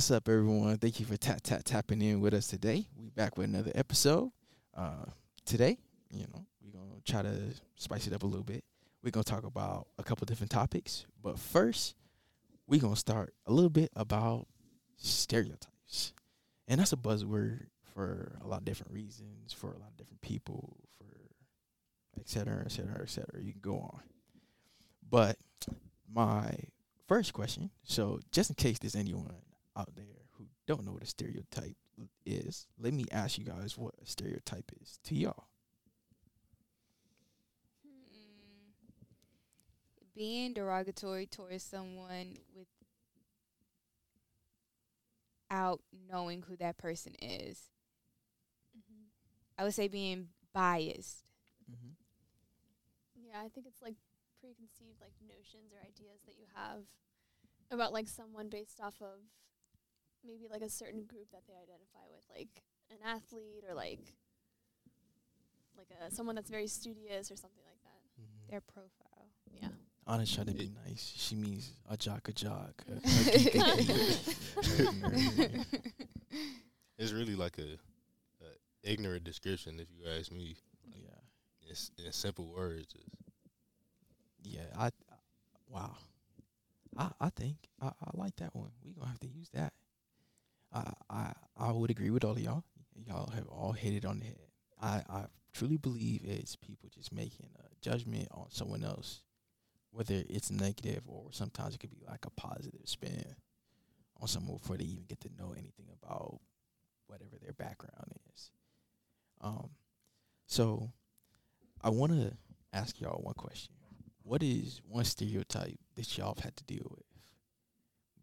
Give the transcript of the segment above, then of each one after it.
What's up, everyone? Thank you for tap tap tapping in with us today. We back with another episode. Uh, today, you know, we're gonna try to spice it up a little bit. We're gonna talk about a couple different topics, but first, we're gonna start a little bit about stereotypes, and that's a buzzword for a lot of different reasons, for a lot of different people, for et cetera, et cetera, et cetera. You can go on, but my first question. So, just in case there's anyone out there who don't know what a stereotype is, let me ask you guys what a stereotype is to y'all. Hmm. Being derogatory towards someone without knowing who that person is. Mm-hmm. I would say being biased. Mm-hmm. Yeah, I think it's like preconceived like notions or ideas that you have about like someone based off of maybe like a certain group that they identify with, like an athlete or like like a someone that's very studious or something like that. Mm-hmm. Their profile. Yeah. Honest, try to be nice. She means a jock, a jock. a- a geek, a geek. It's really like a, a ignorant description, if you ask me. yeah, In, in simple words, it's, yeah. I, I wow. I I think I, I like that one. We gonna have to use that. I I I would agree with all of y'all. Y'all have all hit it on the head. I I truly believe it's people just making a judgment on someone else, whether it's negative or sometimes it could be like a positive spin on someone before they even get to know anything about whatever their background is. Um, so I want to ask y'all one question. What is one stereotype that y'all have had to deal with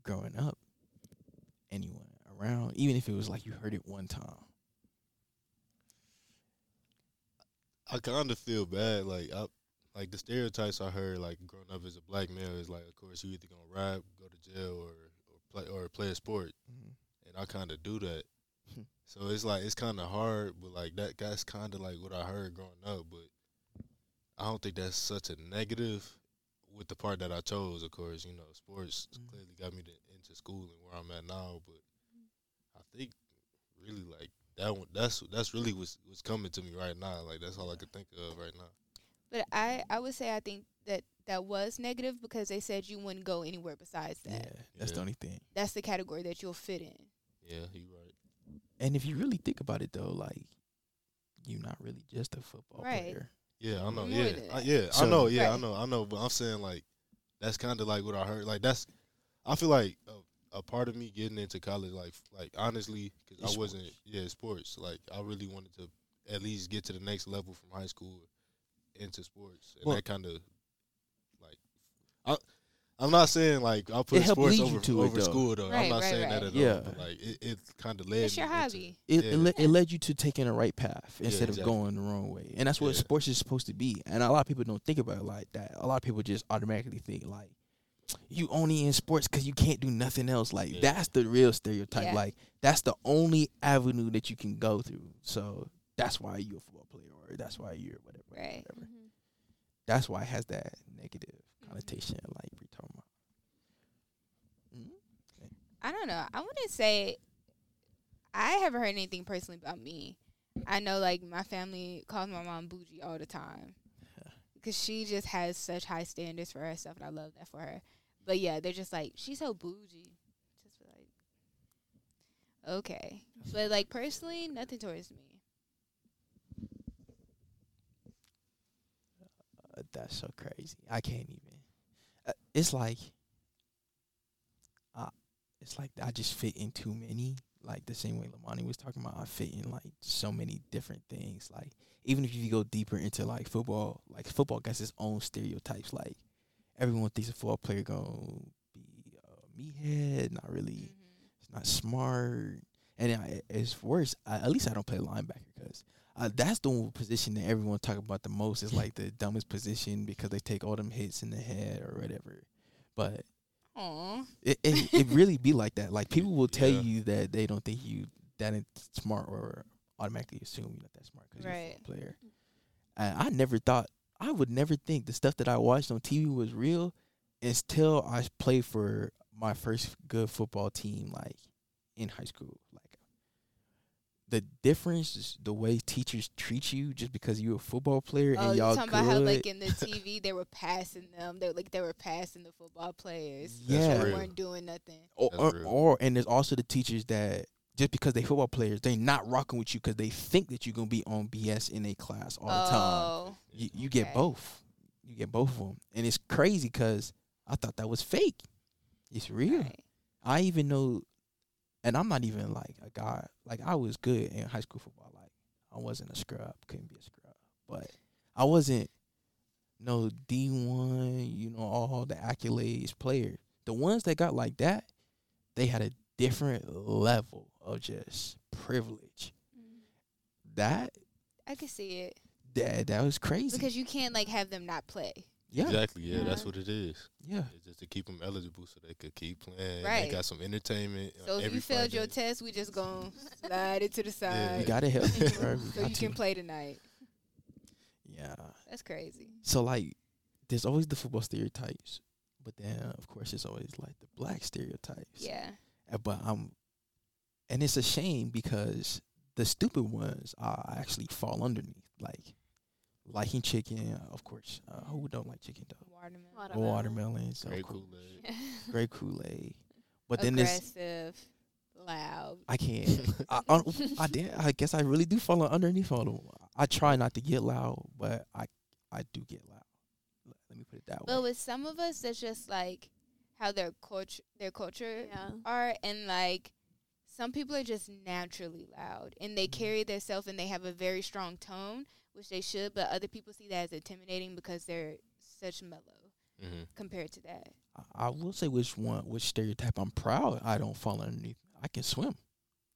growing up? Anyone around, even if it was like you heard it one time. I kind of feel bad. Like I, like the stereotypes I heard, like growing up as a black male, is like, of course, you either gonna rap, go to jail, or or play or play a sport, Mm-hmm. and I kind of do that. Hmm. so it's like it's kind of hard, but like that that's kind of like what I heard growing up. But I don't think that's such a negative. With the part that I chose, of course, you know, sports Mhm. clearly got me to, into school and where I'm at now. But think really like that one. That's that's really what's what's coming to me right now. Like that's all I could think of right now. But I, I would say I think that that was negative because they said you wouldn't go anywhere besides that. Yeah, that's the only thing. That's the category that you'll fit in. Yeah, you right. And if you really think about it, though, like you're not really just a football Right. player. Yeah, I know. More Yeah, I, yeah, So- I know. Yeah, I know. I know. But I'm saying like that's kind of like what I heard. Like that's I feel like a, a part of me getting into college, like like honestly, because I wasn't yeah sports. Like I really wanted to at least get to the next level from high school into sports, and Well- that kind of like I. I'm not saying like I'll put sports lead you over, to it, over though. school though. Right, I'm not right, saying that right. at Yeah. all. But like it, it kind of led. It's your me into- hobby. It Yeah. it, le- it led you to taking the right path Yeah, instead exactly. of going the wrong way, and that's what Yeah. sports is supposed to be. And a lot of people don't think about it like that. A lot of people just automatically think like you only in sports because you can't do nothing else. Like Yeah. that's the real stereotype. Yeah. Like that's the only avenue that you can go through. So that's why you're a football player, or that's why you're whatever. Right. Whatever. Mm-hmm. That's why it has that negative connotation, like we're talking about. Mhm. I don't know. I wouldn't say I haven't heard anything personally about me. I know like my family calls my mom bougie all the time because she just has such high standards for herself, and I love that for her. But yeah, they're just like she's so bougie. Just like, okay, but like personally, nothing towards me. Uh, that's so crazy. I can't even. Uh, it's like, uh, it's like I just fit in too many. Like the same way Lamani was talking about, I fit in like so many different things. Like even if you go deeper into like football, like football got its own stereotypes. Like everyone thinks a football player gonna be a meathead, not really, Mm-hmm. it's not smart. And I, it's worse. I, at least I don't play linebacker because uh, that's the one position that everyone talk about the most. Is like the dumbest position because they take all them hits in the head or whatever. But Aw. it it, it really be like that. Like people will tell Yeah. you that they don't think you that in- smart or automatically assume you're not that smart because you're a football player. And I never thought I would never think the stuff that I watched on TV was real until I played for my first good football team like in high school. Like the difference is the way teachers treat you just because you're a football player Oh, and you y'all talking good. about how like in the TV they were passing them. They were, like they were passing the football players. Yeah. they real. weren't doing nothing. or, or, or and there's also the teachers that just because they football players, they're not rocking with you because they think that you're gonna be on BS in a class all the time. oh, You, you get both. You get both of them, and it's crazy because I thought that was fake. It's real. right. I even know, and I'm not even like a guy. Like I was good in high school football. Like I wasn't a scrub, couldn't be a scrub, but I wasn't no D one. You know all the accolades player. The ones that got like that, they had a different level of just privilege. Mm-hmm. That I can see it that that was crazy. because you can't like have them not play. yeah, Exactly. Yeah, that's uh-huh. what it is. yeah. It's just to keep them eligible so they could keep playing. Right. They got some entertainment. So if you failed your test, we just gonna slide it to the side We gotta help. you, bro. So got you to. can play tonight. Yeah. That's crazy. So like, there's always the football stereotypes, but then of course there's always like the black stereotypes. Yeah. But I'm, and it's a shame because the stupid ones I actually fall underneath, like liking chicken, of course. Uh, who don't like chicken though? Watermelon. Watermelon. Watermelons, of Great. Kool Aid. Great Kool Aid. But then this, loud. I can't. I, I, I, did, I guess I really do fall underneath all of them. I try not to get loud, but I, I do get loud. Let- Let me put it that But way. But with some of us, that's just like how their culture, their culture Yeah. are, and like some people are just naturally loud, and they carry themselves, and they have a very strong tone, which they should. But other people see that as intimidating because they're such mellow hmm compared to that. I, I will say which one, which stereotype I'm proud I don't fall underneath. I can swim.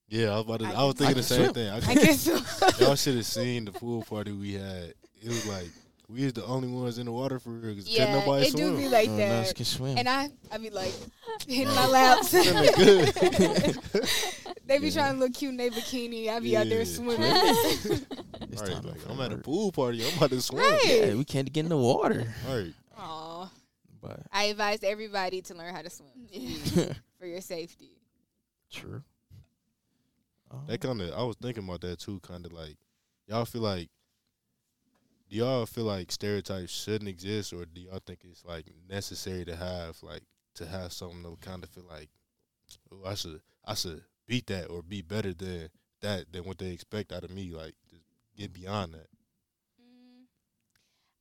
Yeah, I was about to. I I, was can- thinking I the same swim. thing. I, I guess. y'all should have seen the pool party we had. It was like we was the only ones in the water for real. 'cause yeah, couldn't nobody it swim. do be like No one else that. can swim. And I, I be like hitting my laps. Feeling good. they be Yeah. trying to look cute in their bikini. I be out there swimming. It's Right, time like, I'm at a pool party. I'm about to swim. Right. Yeah, we can't get in the water. Right. Aw. But I advise everybody to learn how to swim for your safety. true. Um, That kind of. I was thinking about that too. Kind of like, y'all feel like. Do y'all feel like stereotypes shouldn't exist, or do y'all think it's like necessary to have like to have something to kind of feel like, oh, I should I should beat that or be better than that than what they expect out of me. Like, just get beyond that. Mm,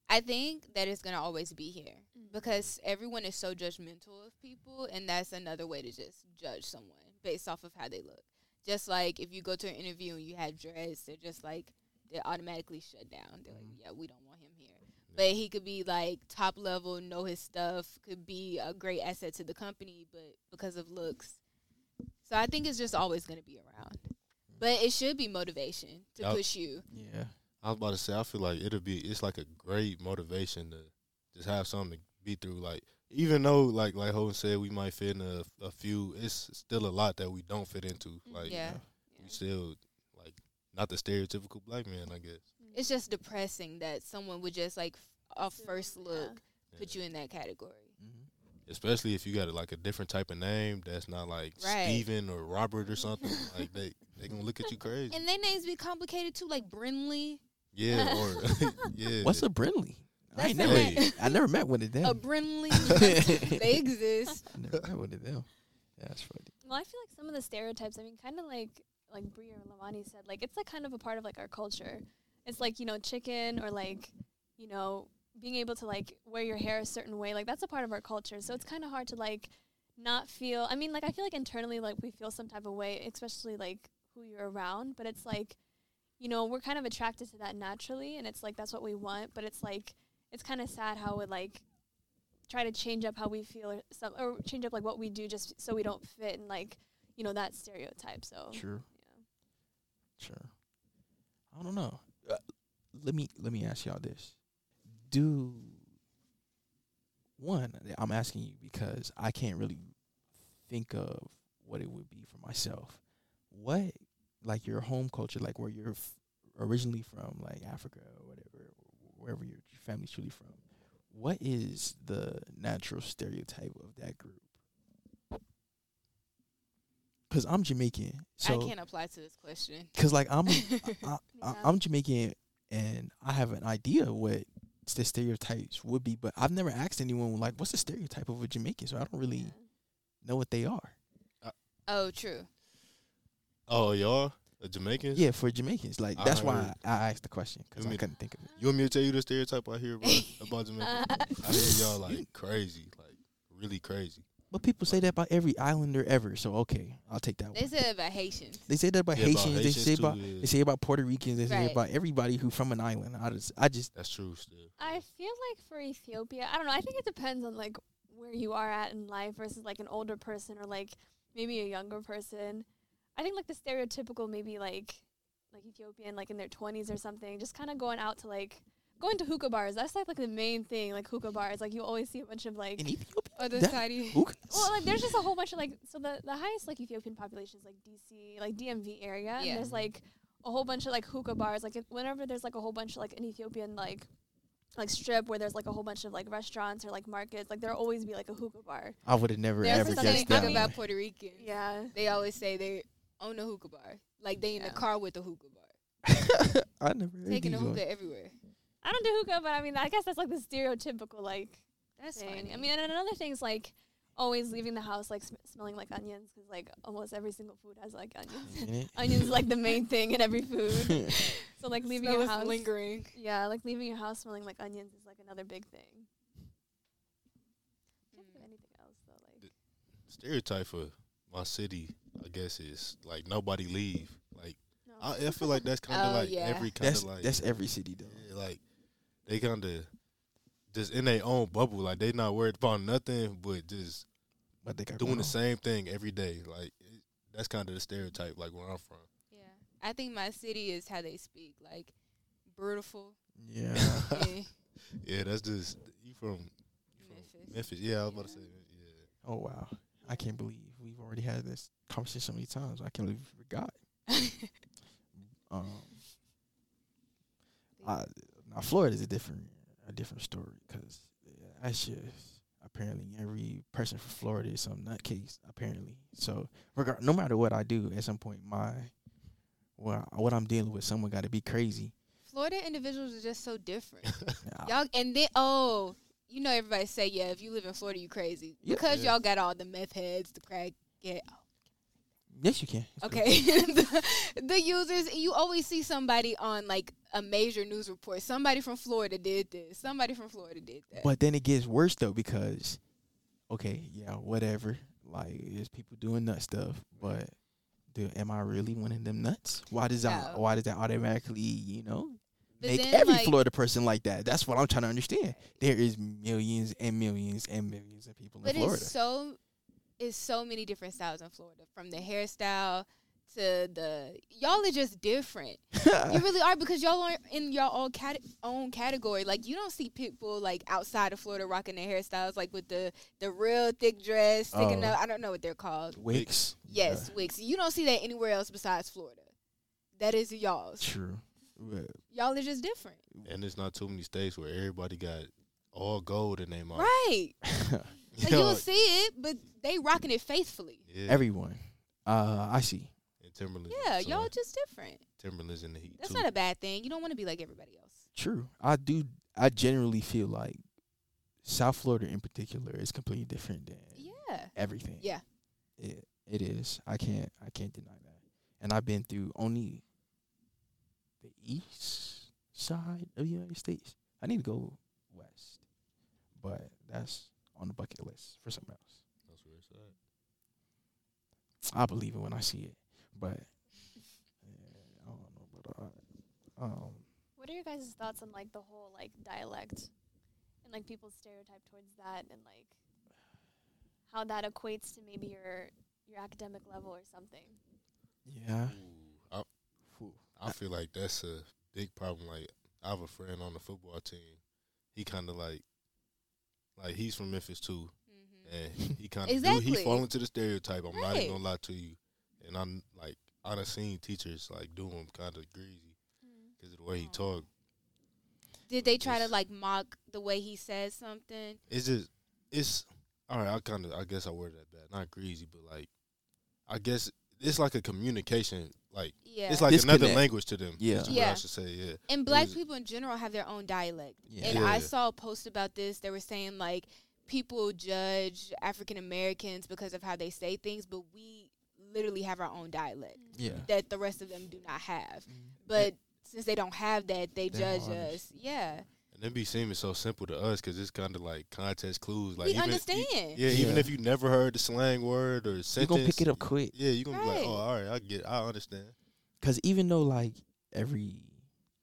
I think that it's gonna always be here because everyone is so judgmental of people, and that's another way to just judge someone based off of how they look. Just like if you go to an interview and you have dreads, they're just like they automatically shut down. They're like, Mhm. yeah, we don't want him here. But he could be like top level, know his stuff, could be a great asset to the company, but because of looks. So I think it's just always going to be around. But it should be motivation to Yup. push you. yeah. I was about to say, I feel like it'll be, it's like a great motivation to just have something to be through. Like, even though, like, like Hogan said, we might fit in a, a few, it's still a lot that we don't fit into. Like, Yeah. we still, like, not the stereotypical black man, I guess. It's just depressing that someone would just like f- off first look put Yeah. you in that category. Mhm. Especially if you got like a different type of name that's not like Right. Steven or Robert or something. like, they they gonna look at you crazy. And their names be complicated too, like Brinley. yeah, or, yeah. What's a Brinley? I never, Hey. I never met one of them. A Brinley. they exist. I never met one of them. That's funny. Well, I feel like some of the stereotypes. I mean, kind of like like Brie or Lavani said, like it's like kind of a part of like our culture. It's like you know chicken or like you know being able to like wear your hair a certain way. Like that's a part of our culture. So it's kind of hard to like not feel. I mean, like I feel like internally like we feel some type of way, especially like who you're around. But it's like you know we're kind of attracted to that naturally, and it's like that's what we want. But it's like it's kind of sad how it like try to change up how we feel or some or change up like what we do just so we don't fit in like you know that stereotype so True. Sure. I don't know. Uh, let me let me ask y'all this. Do one, I'm asking you because I can't really think of what it would be for myself. What like your home culture, like where you're f- originally from, like Africa or whatever, wherever your family's truly from. What is the natural stereotype of that group? Because I'm Jamaican, so I can't apply to this question. because like I'm I, I, Yeah. I'm Jamaican and I have an idea what the stereotypes would be, but I've never asked anyone like what's the stereotype of a Jamaican, so I don't really Yeah. know what they are. Uh, oh, true. Oh, y'all, the Jamaicans. Yeah, for Jamaicans, like I that's why I, I asked the question because I mean- couldn't think of it. You want me to tell you the stereotype I hear about, about Jamaicans? I hear y'all like crazy, like really crazy. But people say that about every islander ever, so okay, I'll take that They one. said about Haitians. They say that about Yeah, about Haitians. they say too, about yeah. they say about Puerto Ricans. They say Right. about everybody who from an island. I just I just That's true. Still, I feel like for Ethiopia, I don't know. I think it depends on like where you are at in life versus like an older person or like maybe a younger person. I think like the stereotypical maybe like like Ethiopian like in their 20s or something, just kind of going out to like going to hookah bars. That's like like the main thing, like hookah bars. Like you always see a bunch of like in Ethiopia. Other That- side. Well, like there's just a whole bunch of like so the the highest like Ethiopian population is like DC, like DMV area. Yeah. And there's like a whole bunch of like hookah bars. Like whenever there's like a whole bunch of like an Ethiopian like like strip where there's like a whole bunch of like restaurants or like markets, like there'll always be like a hookah bar. I would have never That's ever the something same guessed thing that. I about. Puerto Rican. Yeah. They always say they own a hookah bar. Like they in Yeah. the car with the hookah bar. I never heard Taking a these ones. hookah everywhere. I don't do hookah, but I mean I guess that's like the stereotypical like That's thing. funny. I mean, and another thing's like always leaving the house like sm- smelling like onions because like almost every single food has like onions. Onions is like the main thing in every food. So like leaving Smell your house lingering. Yeah, like leaving your house smelling like onions is like another big thing. Hmm. Can't think of anything else though. Like stereotype for my city, I guess, is like nobody leave. Like no. I, I feel like that's kind of Oh, like yeah. every kind of like that's every city though. yeah, like they kind of just in their own bubble. Like they not worried about nothing, but just But they doing the same thing every day. Like it, that's kind of the stereotype. Like where I'm from. Yeah. I think my city is how they speak. Like beautiful. Yeah. yeah. Yeah, that's just you from Memphis. Memphis. Yeah, I was about to say. Yeah, oh wow. I can't believe we've already had this conversation so many times. I can't believe we forgot. Um, I, now Florida is a different a different story because that's just apparently every person from Florida is some nutcase apparently. So regard no matter what I do, at some point my well what I'm dealing with, someone got to be crazy. Florida individuals are just so different. Nah, y'all and then oh, you know everybody say yeah, if you live in Florida, you crazy Yeah. because Yeah. y'all got all the meth heads, the crack. Yeah, yes, you can. It's okay. the, the users, you always see somebody on like a major news report. Somebody from Florida did this. Somebody from Florida did that. But then it gets worse though because, okay, yeah, whatever. Like, there's people doing nut stuff, but do am I really one of them nuts? Why does that? No. Why does that automatically, you know, But make then, every like- Florida person like that? That's what I'm trying to understand. There is millions and millions and millions of people in Florida. it's so it's so many different styles in Florida. From the hairstyle to the y'all are just different. you really are because y'all are in your own cat- own category. Like you don't see people like outside of Florida rocking their hairstyles like with the the real thick dress sticking Oh. up. I don't know what they're called. Wicks. Yes, wigs. You don't see that anywhere else besides Florida. That is y'all's. True. Well, Y'all are just different, and there's not too many states where everybody got all gold in their mouth. right? You Like know, you'll see it, but they rocking it faithfully. yeah, Everyone. Uh, I see. and Timberland. Yeah, so y'all just different. Timberland's in the heat That's too. not a bad thing. You don't want to be like everybody else. True. I do. I generally feel like South Florida in particular is completely different than Yeah. everything. Yeah. It it is. I can't I can't deny that. And I've been through only the east side of the United States. I need to go west. But that's on the bucket list for something else. That's where it's at. I believe it when I see it. But yeah, I don't know but uh, um What are your guys' thoughts on like the whole like dialect and like people's stereotype towards that and like how that equates to maybe your your academic level or something? yeah. Ooh, I, I feel like that's a big problem. Like I have a friend on the football team. He kind of like, like he's from Memphis too, mm-hmm. and he kind of Exactly. he fall into the stereotype. I'm not Right. even gonna lie to you, and I'm like I done seen teachers like do him kind of greasy mm. because of the way he talk. Did they try to like mock the way he says something? It's just it's all right. I kind of I guess I worded that bad. Not greasy, but like I guess it's like a communication. Like Yeah. it's like another language to them. Yeah. is what I Yeah. should say. Yeah. and black was- people in general have their own dialect. Yeah. And Yeah. I saw a post about this. They were saying like people judge African Americans because of how they say things, but we literally have our own dialect Yeah. that the rest of them do not have. Mm-hmm. But since they don't have that, they They're judge honest. us. Yeah, And it be seeming so simple to us because it's kind of like context clues. Like we even, understand. Yeah, even if you never heard the slang word or sentence, You're gonna pick it up quick. Yeah, you're gonna be like, oh, all right, I get, I understand. Cause even though like every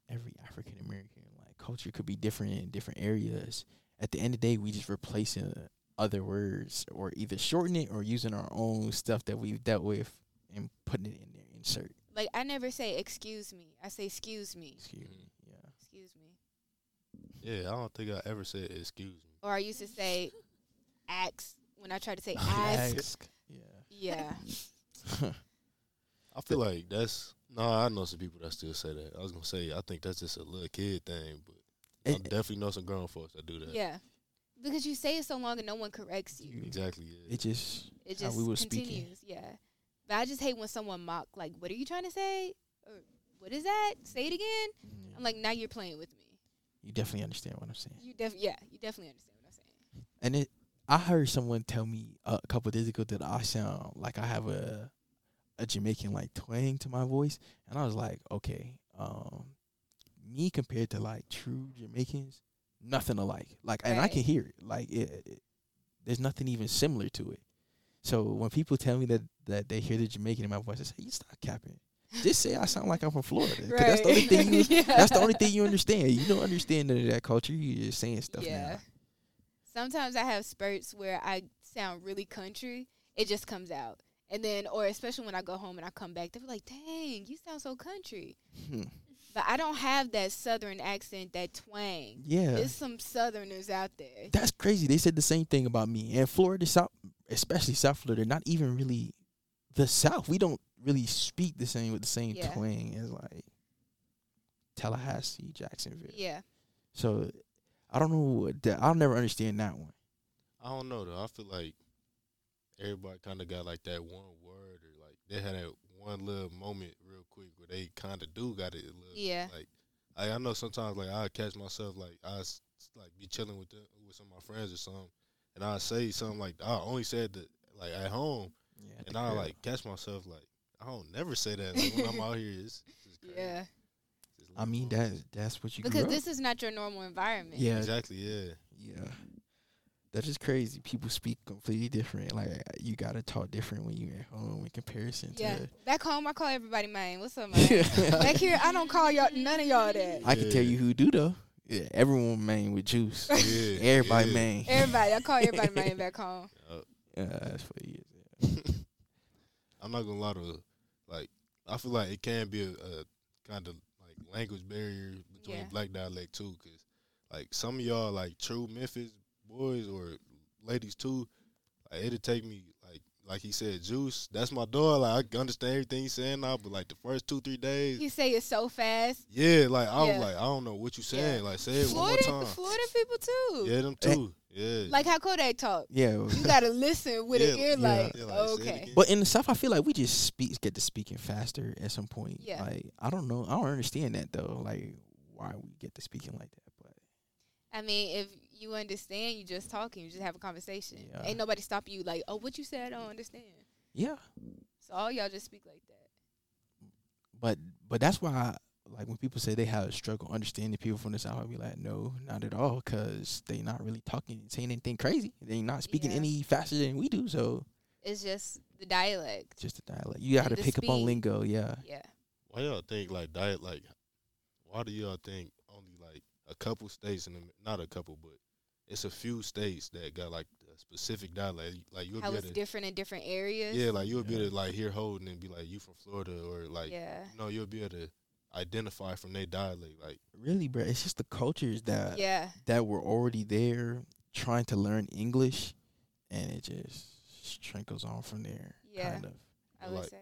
every African American like culture could be different in different areas, at the end of the day we just replacing other words or either shortening it or using our own stuff that we've dealt with and putting it in there. Insert. Like I never say excuse me. I say excuse me. Excuse me. Yeah. Excuse me. Yeah, I don't think I ever said excuse me. Or I used to say ask when I try to say ask. Ask. Yeah. Yeah. I feel like that's no. I know some people that still say that. I was gonna say I think that's just a little kid thing, but I definitely know some grown folks that do that. Yeah. Because you say it so long and no one corrects you. exactly. Yeah. It just It how just we was speaking. Yeah. But I just hate when someone mock like, "What are you trying to say?" Or "What is that? Say it again." Mm-hmm. I'm like, "Now you're playing with me." You definitely understand what I'm saying. You def yeah, you definitely understand what I'm saying. And it, I heard someone tell me a couple days ago that I sound like I have a a Jamaican like twang to my voice, and I was like, okay, um, me compared to like true Jamaicans, nothing alike. Like, and I can hear it. Like, it, it, there's nothing even similar to it. So when people tell me that that they hear the Jamaican in my voice, I say, you stop capping. Just say I sound like I'm from Florida. 'cause that's the only thing. You, Yeah. That's the only thing you understand. You don't understand none of that culture. You're just saying stuff Yeah. now. Sometimes I have spurts where I sound really country. It just comes out. And then, or especially when I go home and I come back, they're like, dang, you sound so country. Hmm. But I don't have that southern accent, that twang. Yeah. There's some southerners out there. That's crazy. They said the same thing about me. And Florida, South, especially South Florida, not even really the South. We don't really speak the same with the same Yeah. twang as like Tallahassee, Jacksonville. Yeah. So I don't know. That, I'll never understand that one. I don't know though. I feel like everybody kind of got like that one word or like they had that one little moment real quick where they kind of do got it. A little, Yeah. Like I, I know sometimes like I catch myself like I like be chilling with the, with some of my friends or something, and I say something like I only said that like at home, Yeah. at and I crib. like catch myself like I don't never say that like, when I'm out here. It's, it's crazy. Yeah. Just I mean that that's what you Because grew up. this is not your normal environment. Yeah. exactly yeah. Yeah. That is crazy. People speak completely different. Like you gotta talk different when you're at home in comparison Yeah. to. Back home, I call everybody man. What's up, man? Back here, I don't call y'all none of y'all that. I can tell you who do though. Yeah, everyone main with juice. Yeah, Everybody yeah. main. Everybody, I call everybody main back home. Yup. Yeah, that's what he is. I'm not gonna lie to like I feel like it can be a, a kind of like language barrier between Yeah. black dialect too, cause like some of y'all like true Memphis boys or ladies too, like it'll take me like like he said, Juice. That's my dog. Like I understand everything he's saying now, but like the first two three days, You say it so fast. yeah, like I Yeah. was like I don't know what you saying. Yeah. Like say it Florida, one more time. Florida people too. Yeah, them too. Yeah, Like how Kodak talk. Yeah. You gotta listen with an Yeah, ear yeah. like, Yeah, like, okay. But in the South, I feel like we just speak get to speaking faster at some point. Yeah. Like I don't know. I don't understand that though. Like why we get to speaking like that. But I mean, if you understand, you just talking, you just have a conversation. Yeah. Ain't nobody stop you like, oh, what you said, I don't understand. yeah. So all y'all just speak like that. But but that's why I, like when people say they have a struggle understanding people from the South, I be like, no, not at all, because they not really talking, saying anything crazy. They not speaking Yeah. any faster than we do. So It's just the dialect. it's just the dialect. You got to And the pick up on lingo. Yeah. Yeah. Why y'all think like diet like? Why do y'all think only like a couple states in the not a couple, but it's a few states that got like a specific dialect. Like you'll How be it's to, different in different areas. yeah, like you'll be Yeah. able to like hear Holden and be like you from Florida or like yeah. you know you'll be able to identify from their dialect. Like Really, bro. It's just the cultures that Yeah. that were already there trying to learn English, and it just trickles on from there. Yeah. Kind of. I would like- say.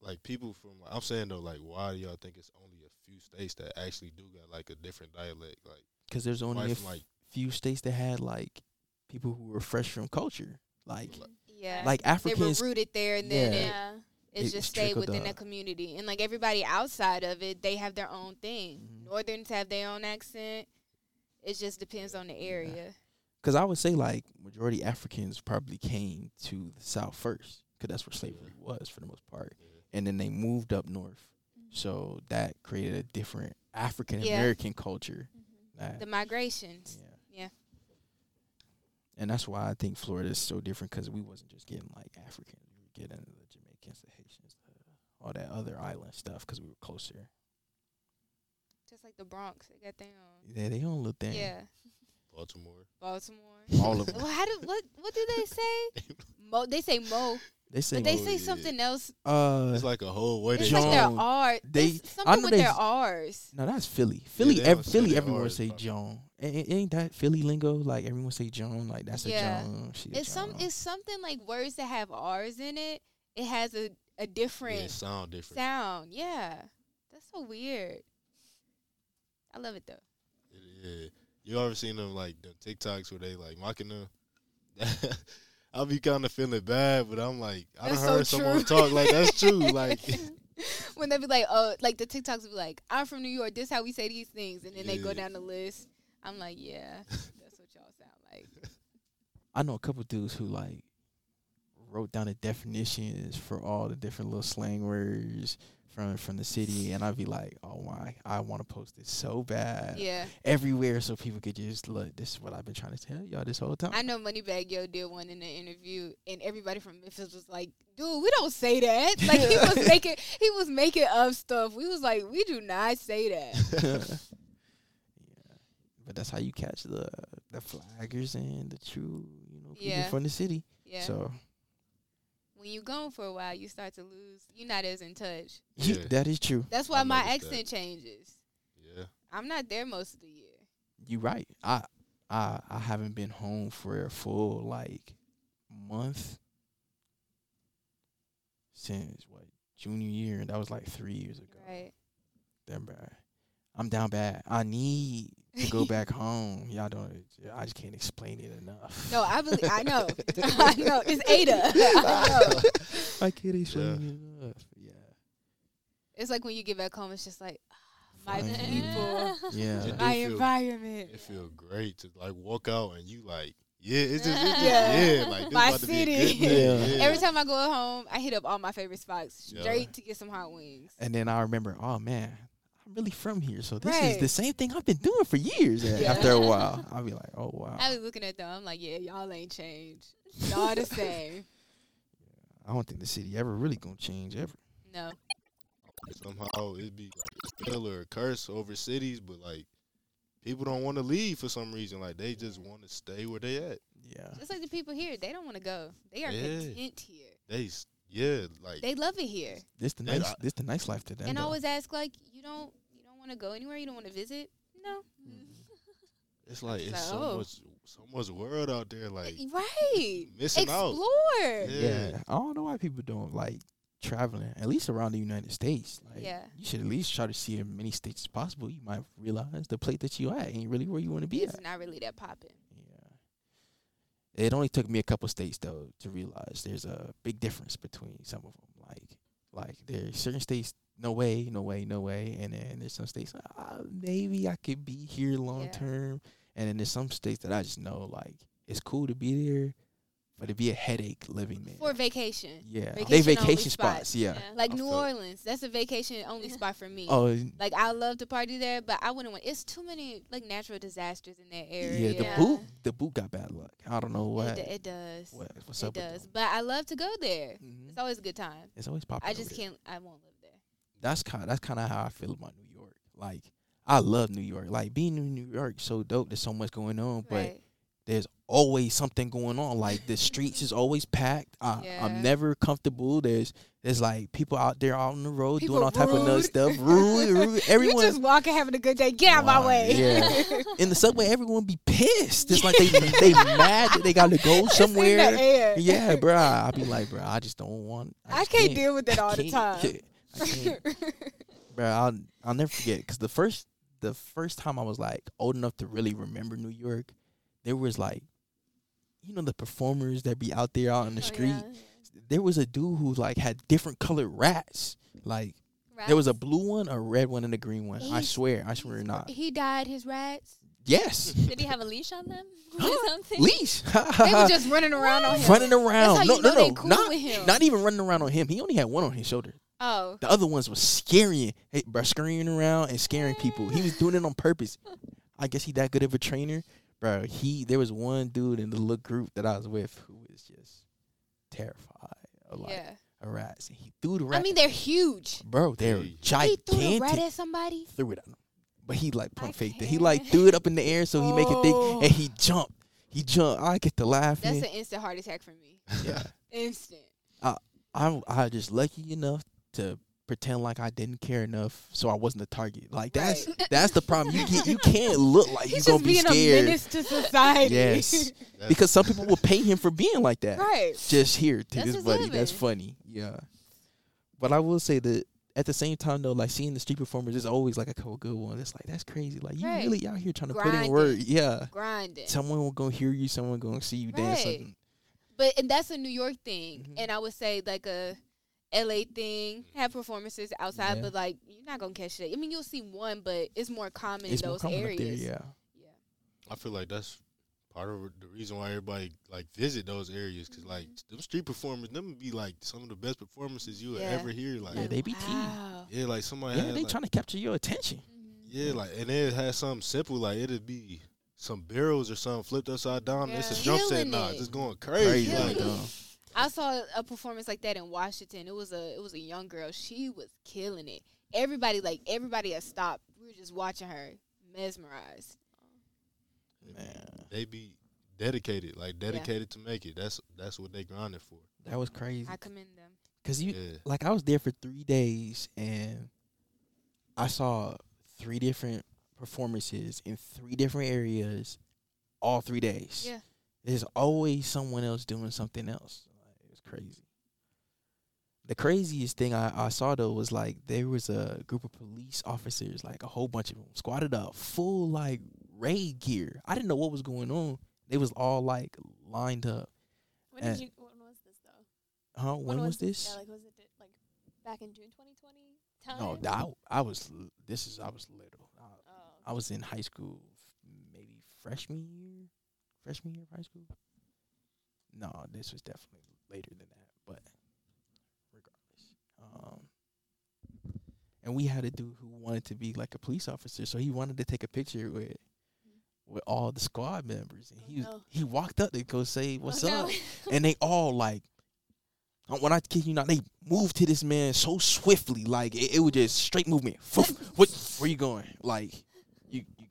like people from I'm saying though like why do y'all think it's only a few states that actually do got like a different dialect like Because there's only somebody a from like few states that had like people who were fresh from culture. Like Like- Yeah. Like they were Africans, rooted there, and then Yeah. Yeah. It It just stay within up. that community. And like everybody outside of it, they have their own thing. Mhm. Northerns have their own accent. It just depends on the area. because I would say like majority Africans probably came to the South first, because that's where slavery was for the most part, and then they moved up north. So that created a different African American culture. Mhm. The migrations. yeah. Yeah. And that's why I think Florida is so different because we wasn't just getting like Africans, we were getting the Jamaicans, the, all that other island stuff because we were closer. Just like the Bronx, they got their own. Yeah, they own little thing. Yeah, Baltimore. Baltimore. All of them. well, how do what what do they say? Mo, they say Mo, They say but they Mo, say yeah. something else. uh It's like a whole way It's to like their R. They- They I know with they- their R's. no, that's Philly. Philly, they ev- say Philly. Everyone R's, say. jawn. A- a- Ain't that Philly lingo? Like everyone say jawn. Like that's Yeah. a jawn. She a It's some. It's something like words that have R's in it. It has a a different it sound different. sound. Yeah, that's so weird. I love it though. Yeah. You ever seen them like the TikToks where they like mocking them? I'll be kind of feeling bad, but I'm like, I done That's so heard someone talk like that's true. Like, when they be like, oh, like the TikToks will be like, I'm from New York. This is how we say these things, and then they go down the list. I'm like, yeah, that's what y'all sound like. I know a couple dudes who like wrote down the definitions for all the different little slang words from from the city, and I'd be like, oh my, I want to post this so bad Yeah, everywhere so people could just look. This is what I've been trying to tell y'all this whole time. I know Moneybagg Yo did one in the interview, and everybody from Memphis was like, dude, we don't say that. Like he was making he was making up stuff. We was like, we do not say that. yeah, but that's how you catch the the flaggers and the true, you know, people Yeah. from the city. Yeah. So when you gone for a while, you start to lose. You're not as in touch. Yeah. that is true. That's why my noticed that. accent changes. yeah, I'm not there most of the year. You're right. I I I haven't been home for a full like month since what junior year, and that was like three years ago. Right. Damn bad. I'm down bad. I need to go back home. Y'all don't. I just can't explain it enough. No, I believe. I know. I know. It's Ada. I know. I can't explain it enough. Yeah. It's like when you get back home, it's just like ah, my people, Yeah. It do my feel- environment, it feel great to like walk out and you like, yeah, it's just, it's just Yeah. yeah. like My about to be a city. good. Yeah. Yeah. Every time I go home, I hit up all my favorite spots Yeah. straight to get some hot wings. And then I remember, oh man, I'm really from here, so this is the same thing I've been doing for years. Yeah. After a while, I'll be like, oh wow. I was looking at them. I'm like, yeah, y'all ain't changed. Y'all the same. I don't think the city ever really gonna change ever. No. somehow it'd be like a spell or a curse over cities, but like people don't want to leave for some reason. Like they just want to stay where they at. Yeah. Just like the people here, they don't want to go. They are Yeah. content here. They s- yeah, like They love it here. This the nice I- this the nice life to them. and I always ask like, you don't you don't want to go anywhere? You don't want to visit? No. Mm-hmm. it's like it's Like, so oh. much so much world out there. Like right. missing out. Explore. Yeah. yeah. I don't know why people don't like traveling, at least around the United States. Like Yeah. you should at least try to see as many states as possible. You might realize the place that you at ain't really where you want to be It's at. not really that popping. It only took me a couple states though to realize there's a big difference between some of them. Like, like there's certain states, no way, no way, no way, and then there's some states ah, maybe I could be here long Yeah. term, and then there's some states that I just know like it's cool to be there, but it'd be a headache living there. For vacation. yeah, they vacation only vacation spots. spots. Yeah. Like I New felt- Orleans. That's a vacation only spot for me. Oh, Like I love to party there, but I wouldn't want. It's too many like natural disasters in that area. yeah. The Yeah. boot, the boot got bad luck. I don't know It, what. d- it does. what what's it up with does. them. But I love to go there. Mhm. It's always a good time. It's always popular. I just there. can't. I won't live there. that's kind that's kind of how I feel about New York. Like I love New York. Like being in New York so dope. There's so much going on, but right. There's always something going on. Like the streets is always packed. I, Yeah. I'm never comfortable. There's there's like people out there out on the road People doing all type of nut stuff. Rude, rude. You Everyone just walking, having a good day. Get out my way. yeah. in the subway, everyone be pissed. It's like they they mad that they got to go It's in the somewhere. Yeah, bro. I be like, bro, I just don't want. I just can't deal with it all the can't. time. I can't. bro. I'll I'll never forget because the first the first time I was like old enough to really remember New York, there was like you know the performers that be out there out on the Oh, street. yeah. There was a dude who like had different colored rats. Like there was a blue one, a red one, and a green one. I swear, I swear not. He died his rats. Yes, Did he have a leash on them leash. They were just running around on him. running around. no, no, no, cool not not even running around on him. He only had one on his shoulder. Oh, The other ones was scaring, eh, hey, bro, scurrying around and scaring people. He was doing it on purpose. I guess he that good of a trainer, bro. He there was one dude in the little group that I was with who was just terrified of like yeah. a rat. And he threw the rat. I mean, they're huge. bro, they're Hey. He threw a rat at somebody. Threw it at him, but he like I pump faked it. He like threw it up in the air so he make it think, Oh. and he oh. jumped. He jumped. I get to laughing. That's an instant heart attack for me. yeah. Instant. I I just lucky enough to pretend like I didn't care enough, so I wasn't a target. Like that's Right. that's the problem. You get, you can't look like He's you're just gonna be being a menace to society. Yes, because some people will pay him for being like that. right. Just here, to That's this his buddy. That's funny. Yeah, but I will say that at the same time though, like seeing the street performers is always like a couple good ones. It's like that's crazy. Like you Right. really out here trying to put in Grinding. work. Yeah, Grinding. someone will go hear you. Someone gonna see you dance. Right. Something. But and that's a New York thing, Mhm. and I would say like a LA thing. Have performances outside, Yeah. but like you're not gonna catch that. I mean, you'll see one, but it's more common It's in those common areas. there. Yeah. Yeah. I feel like that's part of the reason why everybody like visit those areas because like mm-hmm. them street performers, them be like some of the best performances you will Yeah. ever hear. Like Yeah, yeah, they be teasing. Wow. like somebody Yeah, had, they like, trying to capture your attention. Mm-hmm. yeah, like and it had something simple like it'd be some barrels or something flipped upside down. It's a Yeah. drum set, Killing nah, it. just going crazy. Crazy, Like, dog. I saw a performance like that in Washington. It was a it was a young girl. She was killing it. Everybody like everybody had stopped. We were just watching her, mesmerized. Man, they be dedicated, like dedicated to make it. That's that's what they grinding for. that was crazy. I commend them. Cause you Yeah. like I was there for three days and I saw three different performances in three different areas, all three days. Yeah. There's always someone else doing something else. Was crazy. The craziest thing I, I saw though was like there was a group of police officers, like a whole bunch of them, squatted up, full like raid gear. I didn't know what was going on. They was all like lined up. When did Uh, you? When was this though? Huh? When, was, this? Yeah, like was it like back in June 2020 time? No, I, I was. This is I was little. I, Oh. I was in high school, maybe freshman year, freshman year of high school. No, this was definitely later than that. But regardless, um, and we had a dude who wanted to be like a police officer, so he wanted to take a picture with with all the squad members, and Oh, he was, no. he walked up to go say what's Oh, no. up, and they all like. When I kid you not, they moved to this man so swiftly, like it, it was just straight movement. What? Where you going? Like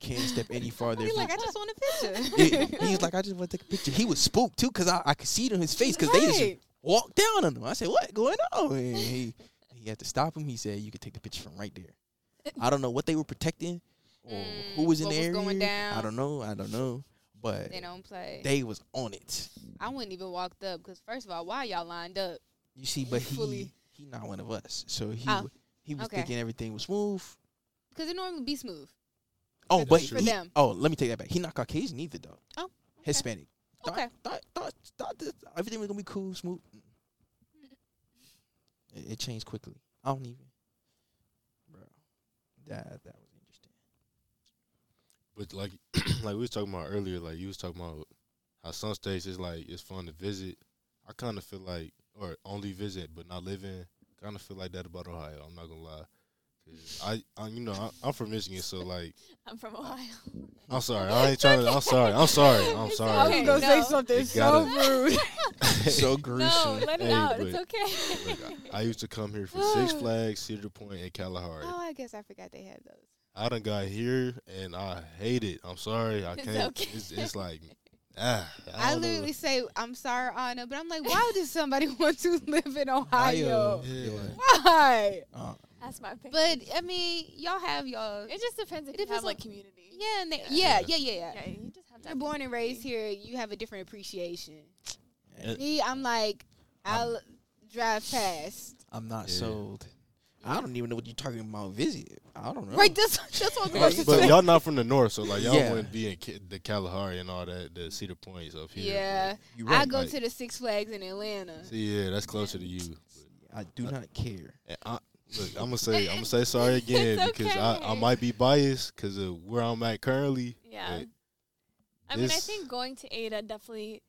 can't step any farther. He's like, I just want a picture. Yeah, he was like, I just want to take a picture. He was spooked too, cause I, I could see it on his face, cause they just walked down on him. I said, "What going on?" And he he had to stop him. He said, "You could take the picture from right there." I don't know what they were protecting or who Mm, was in the area. I don't know. I don't know. But They don't play. they was on it. I wouldn't even walked up because first of all, why y'all lined up? You see, but he he not one of us. So he Oh, he was okay. thinking everything was smooth. Because it normally be smooth. Oh, For- but for he, them. oh, let me take that back. He not Caucasian either though. Oh, Hispanic. Thought- Okay. Thought, thought, thought this, everything was gonna be cool, smooth. It, it changed quickly. I don't even, bro. That that was interesting. But like like we was talking about earlier, like you was talking about how some states is like it's fun to visit. I kind of feel like, or only visit but not live in. Kind of feel like that about Ohio. I'm not gonna lie. 'Cause I, I, you know, I, I'm from Michigan, so like, I'm from Ohio. I'm sorry. I ain't trying to. I'm sorry. I'm sorry. I'm It's sorry. I was gonna say something so rude. so gruesome. No, let it Hey, out. but- It's okay. Look, I, I used to come here for Six Flags, Cedar Point, and Kalahari. oh, I guess I forgot they had those. I done got here and I hate it. I'm sorry. I can't. okay. It's, it's like, ah. I, don't know. literally say I'm sorry, Anna, but I'm like, why does somebody want to live in Ohio? Yeah. Why? Uh, That's my opinion. But I mean, y'all have y'all. it just depends if it you depends have like community. Yeah, and they, Yeah. yeah, yeah, yeah, yeah. Yeah, you just have to. You're born and raised here. You have a different appreciation. Yeah. Me, I'm like, I'll drive past. I'm not Yeah. sold. I don't even know what you're talking about. Visit. I don't know. Right, that's that's what I'm Right, But say. y'all not from the north, so like y'all Yeah. wouldn't be in Ki- the Kalahari and all that, the Cedar Points up here. Yeah, You I go like- to the Six Flags in Atlanta. See, yeah, that's closer to you. I do not care. And I, look, I'm gonna say I'm gonna say sorry again It's because I, I might be biased because of where I'm at currently. Yeah. I mean, I think going to Ada definitely,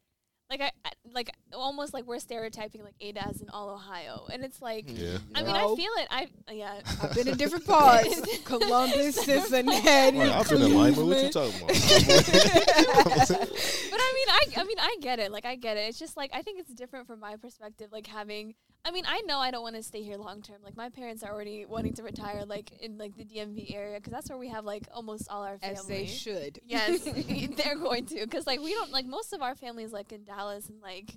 like I, I like almost like we're stereotyping like Ada as in all Ohio, and it's like, Yeah. I mean, I feel it. I yeah. I've been in different parts. Columbus, Cincinnati, Right, I've been in Lima. What you talking about? but I mean, I I mean, I get it. Like I get it. It's just like I think it's different from my perspective. Like having, I mean, I know I don't want to stay here long term. Like my parents are already wanting to retire, like in like the DMV area, because that's where we have like almost all our family. As they should. Yes, they're going to, because like we don't like most of our families like in Dallas and like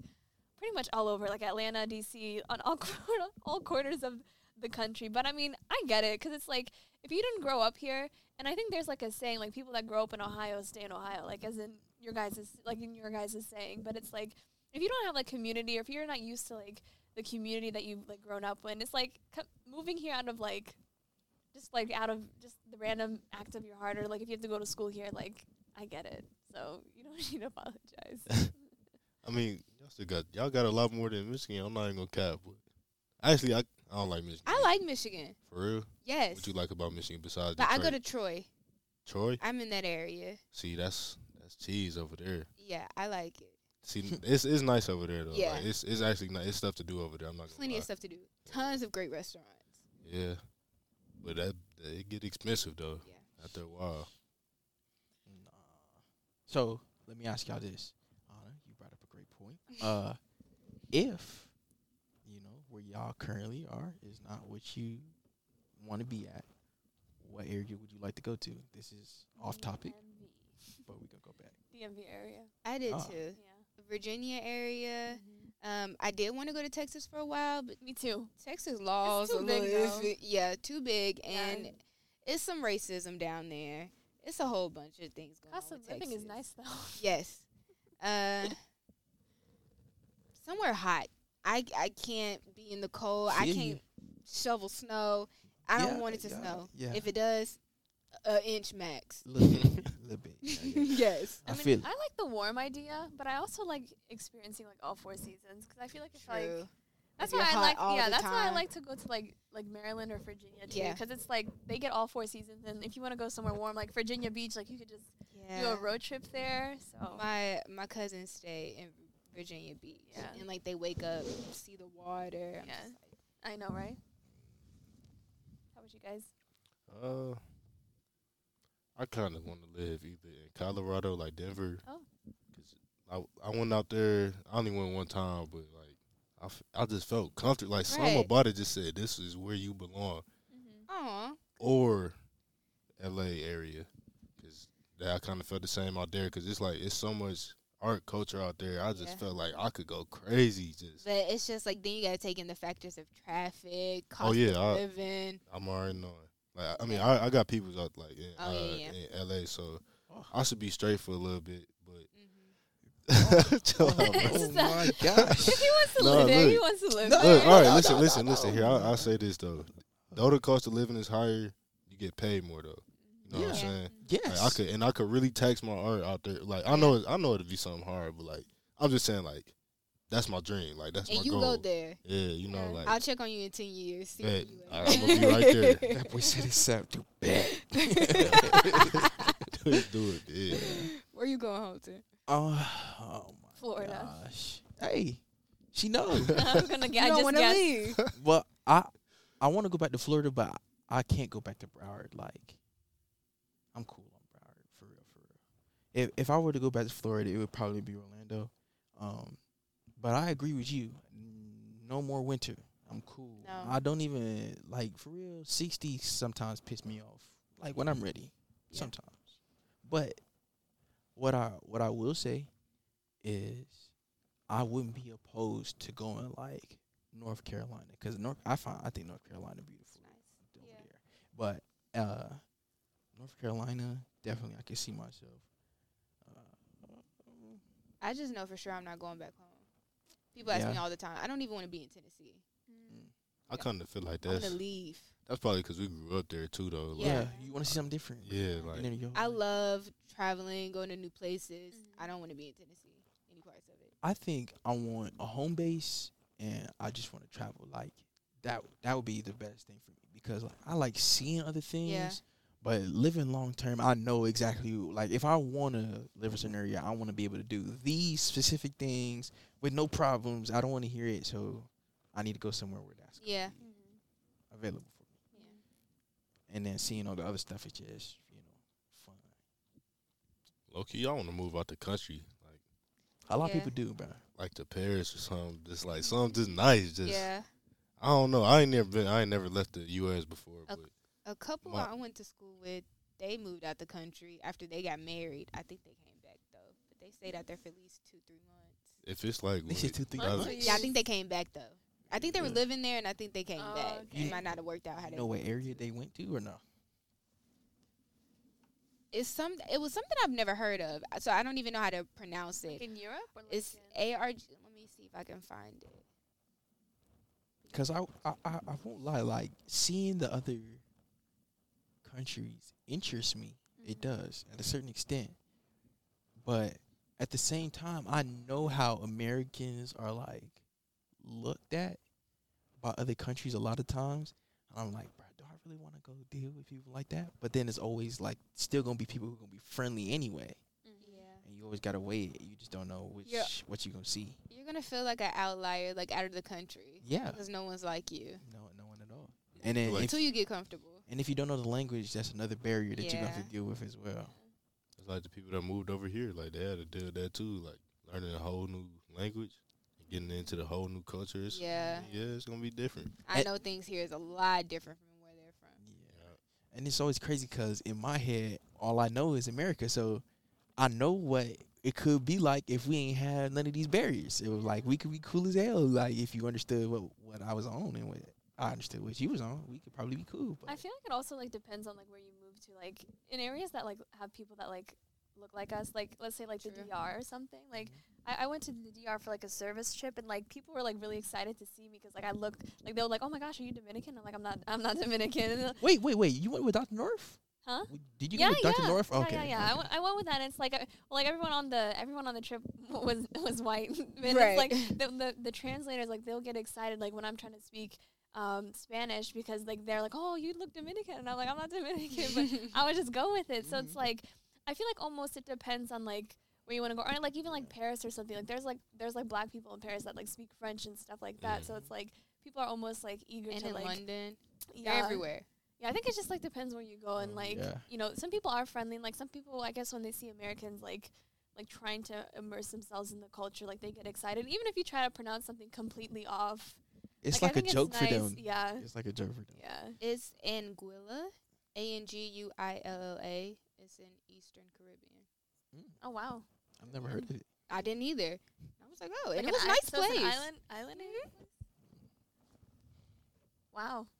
pretty much all over, like Atlanta, DC, on all all corners of the country. But I mean, I get it because it's like if you didn't grow up here, and I think there's like a saying like people that grow up in Ohio stay in Ohio, like as in your guys is like in your guys is saying. But it's like if you don't have like community, or if you're not used to like the community that you've like grown up in, it's like co- moving here out of like just like out of just the random act of your heart, or like if you have to go to school here, like I get it. So you don't need to apologize. I mean, y'all still got y'all got a lot more than Michigan. I'm not even gonna cap, but actually, I I don't like Michigan. I like Michigan. for real. Yes, What you like about Michigan besides but I go to Troy. Troy. I'm in that area. See, that's that's cheese over there. Yeah, I like it. See, it's it's nice over there though. Yeah. Like, it's it's actually nice. It's stuff to do over there. I'm not gonna Plenty lie. of stuff to do. Tons of great restaurants. Yeah, but that, that it get expensive though. Yeah. After a while. Nah. So let me ask y'all this. Anna, you brought up a great point. Uh, if you know where y'all currently are is not what you want to be at, what area would you like to go to? This is off topic, but we gonna go back. DMV area. I did Oh. too. Yeah. Virginia area. Mhm. Um, I did want to go to Texas for a while, but Me too. Texas laws too a big, little iffy. Yeah, too big, Yeah. and it's some racism down there. It's a whole bunch of things going Cost on. of with living is nice though. Yes. Uh, somewhere hot. I I can't be in the cold. I can't shovel snow. I don't Yeah, want it to yeah, snow. yeah. If it does, a inch max. little bit, little bit. I get it. yes. I I, mean, feel it. I like the warm idea, but I also like experiencing like all four seasons because I feel like it's like that's why I like yeah the that's why I like to go to like like Maryland or Virginia too Yeah. because it's like they get all four seasons and if you want to go somewhere warm like Virginia Beach like you could just do a road trip there so My my cousins stay in Virginia Beach. Yeah. And like they wake up, see the water. I'm Yeah. like, I know right how about you guys Uh, I kind of want to live either in Colorado, like Denver. Oh. 'Cause I I went out there. I only went one time, but like I, f- I just felt comfortable. Like something Right. about it just said this is where you belong. mm-hmm. Aw. Or L.A. area, because I kind of felt the same out there. Because it's like it's so much art culture out there. I just Yeah. felt like I could go crazy. Just But it's just like then you gotta take in the factors of traffic, cost Oh, yeah, of I- living. I'm already knowing. Like I mean, I, I got people out like in, Oh, uh, yeah, yeah. in L.A. So Oh. I should be straight for a little bit, but. hmm Chill oh my gosh. if he wants to Nah, live there he wants to live No, there Look, all right, No, listen, no, listen, no, listen. no. Here, I'll, I'll say this though. Though the cost of living is higher, you get paid more though. You know what I'm Yeah. saying? Yes. Like, I could, and I could really tax my art out there. Like I know, it, I know it'd be something hard, but like I'm just saying, like that's my dream. Like that's And my you goal. go there. Yeah, you know, Yeah. like I'll check on you in ten years. See Bet. where you All at. right, I'm gonna be right there. that boy said it's up to bet. do it, do it. Yeah. Where you going home to? Oh, uh, oh my Florida. gosh. Hey, she knows. I'm gonna You get I don't just want to leave. well, I I want to go back to Florida, but I can't go back to Broward. Like, I'm cool on Broward for real, for real. If if I were to go back to Florida, it would probably be Orlando. Um, but I agree with you. No more winter. I'm cool. No. I don't even like for real. Sixty sometimes piss me off. Like when I'm ready, Yeah. sometimes. But what I what I will say is I wouldn't be opposed to going like North Carolina because North I find I think North Carolina beautiful over Yeah. there. But uh, North Carolina definitely I can see myself. Uh, I just know for sure I'm not going back home. People ask me all the time. I don't even want to be in Tennessee. Mm. I kind of feel like that. I want that's to leave. that's probably because we grew up there too, though. Like, Yeah, Yeah. you want to see something different. yeah, like you go, I love traveling, going to new places. Mhm. I don't want to be in Tennessee. Any parts of it. I think I want a home base, and I just want to travel. Like that. That would be the best thing for me because like, I like seeing other things. Yeah. But living long term, I know exactly like if I want to live a certain area, I want to be able to do these specific things with no problems. I don't want to hear it, so I need to go somewhere where that's Yeah. Mm-hmm. available for me. And then seeing all the other stuff is just you know fun. low key, I want to move out the country, like A lot Yeah. of people do, bro. like to Paris or something. Just like something just nice. Just yeah. I don't know. I ain't never been. I ain't never left the U.S. before, Okay. but A couple My- I went to school with, they moved out the country after they got married. I think they came back though, but they stayed out there for at least two, three months. if it's like what- two, three Months months. Yeah, I think they came back though. I think they were Yeah. living there, and I think they came Oh, back. okay. It might not have worked out how You they know what wanted area to. they went to or no? It's some. It was something I've never heard of, so I don't even know how to pronounce Like it. in Europe or like It's in- A R G. Let me see if I can find it. Cause I, I I I won't lie, like seeing the other countries interests me. It Mhm. does at a certain extent, but at the same time, I know how Americans are like looked at by other countries a lot of times. And I'm like, bro, do I really want to go deal with people like that? But then it's always like still gonna be people who are gonna be friendly anyway, Mhm. Yeah, and you always gotta wait. You just don't know which Yeah. what you're gonna see. you're gonna feel like an outlier, like out of the country, Yeah, because no one's like you no, no one at all. And then until you get comfortable. And if you don't know the language, that's another barrier that you're gonna have to deal with as well. it's like the people that moved over here, like they had to deal with that too, like learning a whole new language, getting into the whole new culture. It's, Yeah. yeah, it's gonna be different. I And- know things here is a lot different from where they're from. Yeah. And it's always crazy because in my head, all I know is America. So I know what it could be like if we ain't had none of these barriers. It was like we could be cool as hell. Like if you understood what what I was on and what I understood what you was on, we could probably be cool. But I feel like it also like depends on like where you move to. Like in areas that like have people that like look like us, like let's say like the DR or something. Like I, I went to the DR for like a service trip, and like people were like really excited to see me because like I looked like they were like, oh my gosh, are you Dominican? I'm like, I'm not, I'm not Dominican. Uh, wait, wait, wait. You went with Dr. North? Huh? Did you yeah, go with Dr. yeah. North? Okay. yeah, yeah. I, okay. went, went with that. And it's like, uh, well, like everyone on the everyone on the trip was was white. and Right. it's like the, the the translators like they'll get excited like when I'm trying to speak um Spanish because like they're like, oh, you look Dominican, and I'm like, I'm not Dominican, but I would just go with it. So it's Mhm. like I feel like almost it depends on like where you want to go, or like even like Paris or something. Like there's like there's like black people in Paris that like speak French and stuff like that. So Mhm. it's like people are almost like eager and to in like London, yeah they're everywhere. yeah. I think it just like depends where you go and Oh, like yeah. you know some people are friendly. and, Like some people, I guess when they see Americans like like trying to immerse themselves in the culture, like they get excited. Even if you try to pronounce something completely off, It's I like, a think it's joke for nice. them. Yeah, It's like a joke for them. yeah. It's Anguilla, A N G U I L L A. It's in Eastern Caribbean. Mm. Oh wow. I've never heard of it. I didn't either. I was like, oh, Like it was a i- nice so place. An island, island area? Mm-hmm. Wow.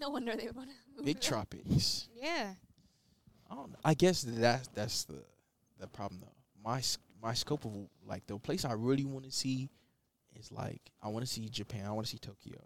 No wonder they want to Big tropics. Yeah, I don't know. I guess that's that's the the problem though. My my scope of like the place I really want to see is like I want to see Japan. I want to see Tokyo,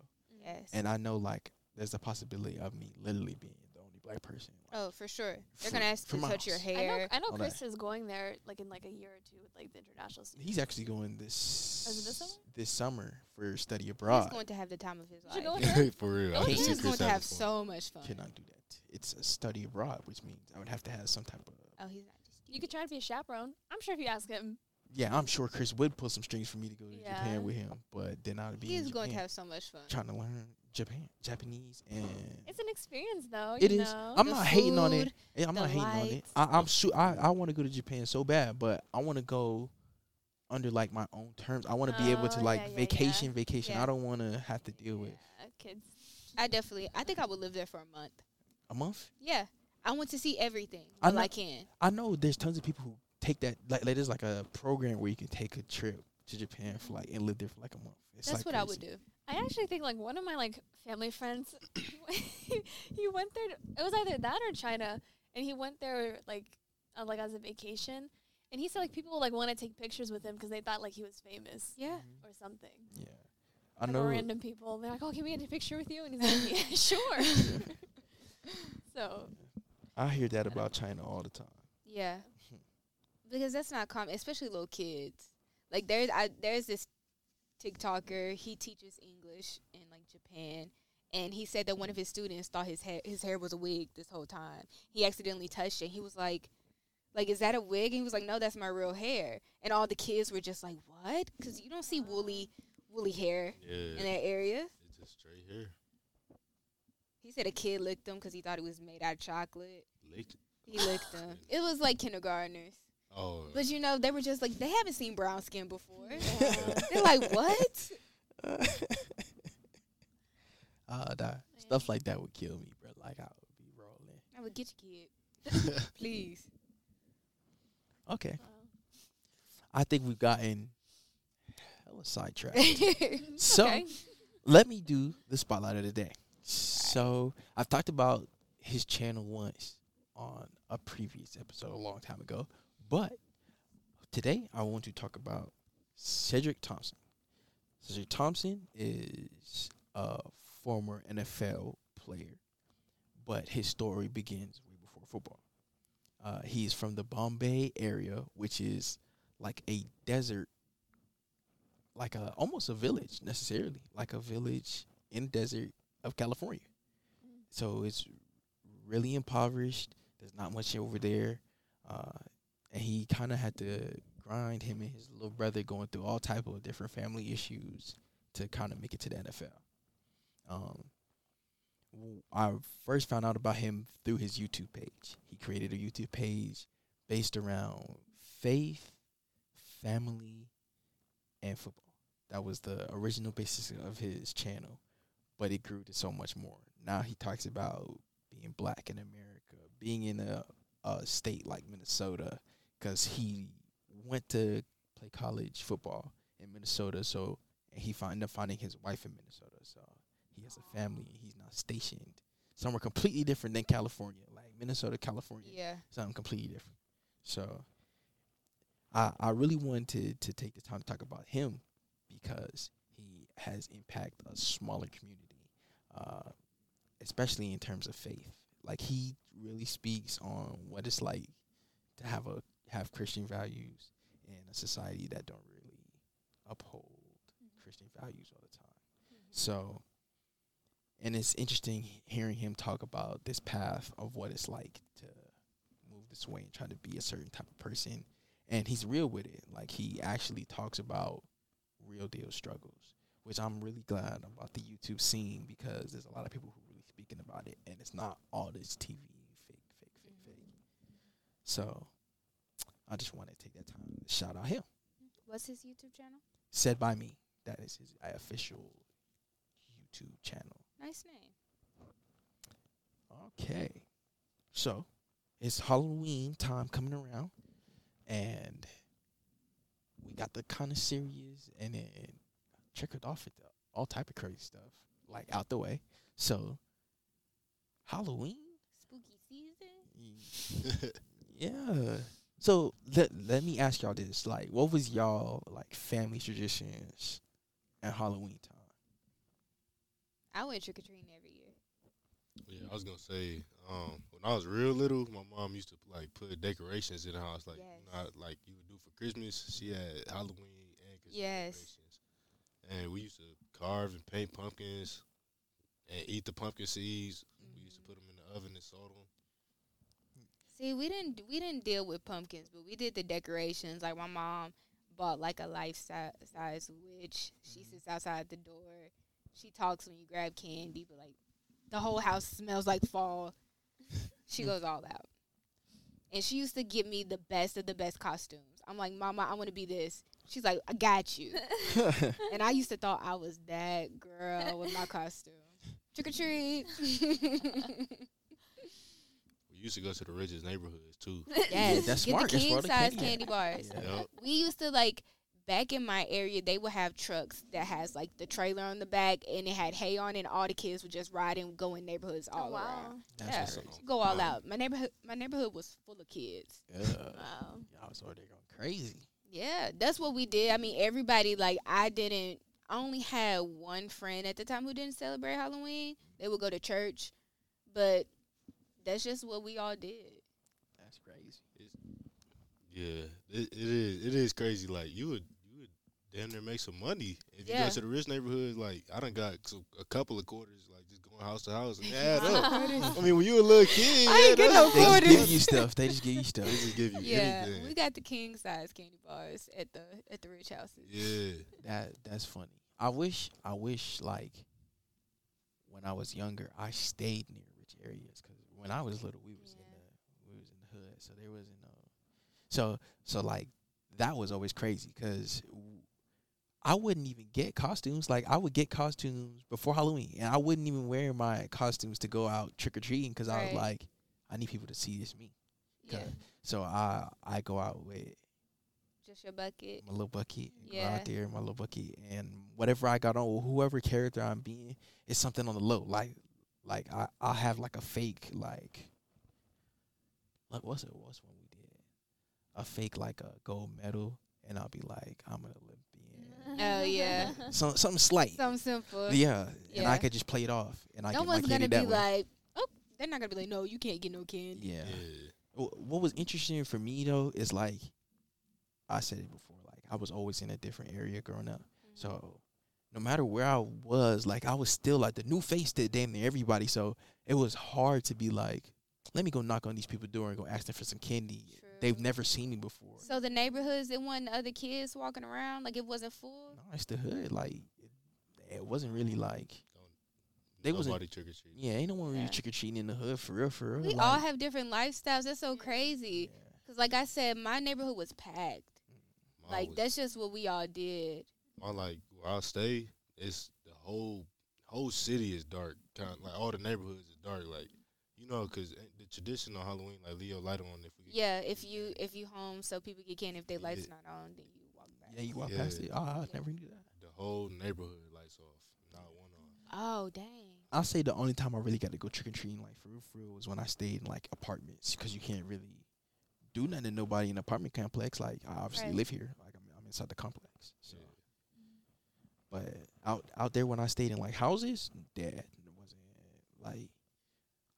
yes. and I know like there's a possibility of me literally being the only black person. Like, oh, for sure. They're gonna ask for to touch your miles. I know, hair. I know Chris that. is going there like in like a year or two with like the international students. He's actually going this Oh, this summer? this summer for study abroad. He's abroad. going to have the time of his life. go with. For real, Go I can him. see He's Chris going to have fun. so much fun. Cannot do that. It's a study abroad, which means I would have to have some type of. Oh, he's not just. You could try to be a chaperone. I'm sure if you ask him. Yeah, I'm sure Chris would pull some strings for me to go to Yeah. Japan with him, but then I'd be. He in is going to have so much fun. trying to learn Japan, Japanese, and It's an experience though. It is. Know? I'm The not hating on it. Yeah, I'm not hating on it. I, I'm su- I I want to go to Japan so bad, but I want to go under like my own terms. I want to be able to Oh, like yeah, yeah, vacation, vacation. I don't want to have to deal with kids. I definitely. I think I would live there for a month. a month. Yeah, I want to see everything. I Well, I, can. I know there's tons of people who take that like, like there's like a program where you can take a trip to Japan for like and live there for like a month. It's That's like what I would do. I actually think like one of my like family friends, he went there. To, it was either that or China, and he went there like uh, like as a vacation. And he said like people like want to take pictures with him because they thought like he was famous Yeah. or something. Yeah. I Like, know. random people. They're like, "Oh, can we get a picture with you?" And he's like, "Yeah, sure." so I hear that don't about China all the time. Yeah. Because that's not common, especially little kids. Like there's I there's this TikToker, he teaches English in like Japan and he said that one of his students thought his hair his hair was a wig this whole time. He accidentally touched it. He was like like is that a wig? And he was like no, that's my real hair. And all the kids were just like, "What?" Cuz you don't see woolly woolly hair in that area. it's just straight hair. He said a kid licked him cuz he thought it was made out of chocolate. Licked. He licked him. It was like kindergartners. Oh, But you know, they were just like they haven't seen brown skin before. yeah. They're like, what? uh, that, stuff like that would kill me, bro. Like I would be rolling. I would get you, kid, please. Okay, Wow. I think we've gotten hella sidetracked. so Okay. let me do the spotlight of the day. So I've talked about his channel once on a previous episode a long time ago, but today I want to talk about Cedric Thompson. Cedric Thompson is a former NFL player, but his story begins way before football. Uh, he's from the Bombay area, which is like a desert, like a almost a village necessarily, like a village in the desert of California. So it's really impoverished. There's not much over there, uh, and he kind of had to grind him and his little brother going through all type of different family issues to kind of make it to the NFL. Um, I first found out about him through his YouTube page. He created a YouTube page based around faith, family, and football. That was the original basis of his channel, but it grew to so much more. Now he talks about being black in America, being in a, a state like Minnesota, because he went to play college football in Minnesota. So and he find up finding his wife in Minnesota. So he has a family and he's not stationed somewhere completely different than California, like Minnesota, California Yeah. something completely different. So I I really wanted to to take the time to talk about him because he has impacted a smaller community, uh, especially in terms of faith. Like he really speaks on what it's like to have a have Christian values in a society that don't really uphold mm-hmm. Christian values all the time. So, and it's interesting hearing him talk about this path of what it's like to move this way and try to be a certain type of person. And he's real with it. Like he actually talks about real deal struggles, which I'm really glad about the YouTube scene because there's a lot of people who are really speaking about it, and it's not all this TV fake, fake, fake, fake. Mm-hmm. So, I just want to take that time to shout out him. What's his YouTube channel? Said by me. That is his official YouTube channel. Nice name. Okay. So it's Halloween time coming around and we got the kind of serious and then trickled off with the, all type of crazy stuff like out the way. So Halloween? Spooky season. Yeah. So let let me ask y'all this. Like what was y'all like family traditions at Halloween time? I went trick or treating every year. Yeah, I was gonna say, um, when I was real little, my mom used to like put decorations in the house, like Yes. not like you would do for Christmas. She had Halloween and Christmas Yes. decorations, and we used to carve and paint pumpkins and eat the pumpkin seeds. We used to Mhm. put them in the oven and salt them. See, we didn't we didn't deal with pumpkins, but we did the decorations. Like my mom bought like a life size witch. She Mhm. sits outside the door. She talks when you grab candy, but like the whole house smells like fall. she goes all out. And she used to give me the best of the best costumes. I'm like, Mama, I want to be this. She's like, I got you. and I used to thought I was that girl with my costume. Trick or treat. We used to go to the richest neighborhoods too. Yes, that's get smart. the That's king where the size candy candy at. bars. Yeah. Yep. We used to like back in my area. They would have trucks that has like the trailer on the back, and it had hay on, it, and all the kids would just ride and go in neighborhoods all oh wow. around. That's Yeah. what's. Go all Um, out. My neighborhood, my neighborhood was full of kids. Yeah. Wow. Y'all was over there going crazy. Yeah, that's what we did. I mean, everybody like I didn't. I only had one friend at the time who didn't celebrate Halloween. They would go to church, but that's just what we all did. That's crazy. Yeah, it, it is. It is crazy. Like you would, you would damn near make some money if you Yeah. go to the rich neighborhood. Like I done got some, a couple of quarters, like just going house to house and add up. I mean, when you a little kid, I ain't yeah, get that's- no They just give you stuff. They just give you stuff. They just give you Yeah, anything. we got the king size candy bars at the at the rich houses. yeah, That that's funny. I wish I wish like when I was younger I stayed near rich areas because when I was little we was in the we was in the hood so there wasn't no so so like that was always crazy because I wouldn't even get costumes like I would get costumes before Halloween and I wouldn't even wear my costumes to go out trick or treating because I was like I need people to see this me Yeah, so I I go out with just your bucket. my little bucket, and go out there, my little bucket, and whatever I got on, whoever character I'm being, is something on the low. Like, like I I have like a fake like, like what's it? What's one we did? A fake like a gold medal, and I'll be like, I'm an Olympian. Oh, yeah. Some something slight. Something simple. yeah, and I could just play it off, and I no get one's candy gonna that be way. like, oh, they're not gonna be like, no, you can't get no candy. yeah. yeah. What was interesting for me though is like, I said it before, like I was always in a different area growing up. Mm-hmm. So no matter where I was, like I was still like the new face to damn near everybody. So it was hard to be like, let me go knock on these people's door and go ask them for some candy. They've never seen me before. So the neighborhoods, it wasn't other kids walking around, like it wasn't full. no, it's the hood. Like it, it wasn't really like They wasn't- Nobody trick or treat. yeah, ain't no one really Yeah. trick or treating in the hood for real, for real. We like, all have different lifestyles. That's so crazy. yeah. Cause like I said, my neighborhood was packed. Mm. Mine Like was- that's just what we all did. on like where I stay, it's the whole whole city is dark. Kind of like all the neighborhoods is dark. Like you know, because eh, the traditional Halloween, like Leo light on if we Yeah, if you if you home so people get candy, if their lights Yeah. not on, then you walk back. Yeah, you walk Yeah. past it. Oh, I never knew that. the whole neighborhood lights off, not one on. Oh dang. I'll say the only time I really got to go trick or treating, like for real, for real, was when I stayed in like apartments because you can't really do nothing to nobody in an apartment complex. Like I obviously Right. live here, like I'm, I'm inside the complex. So, Yeah. But out out there when I stayed in like houses, that wasn't like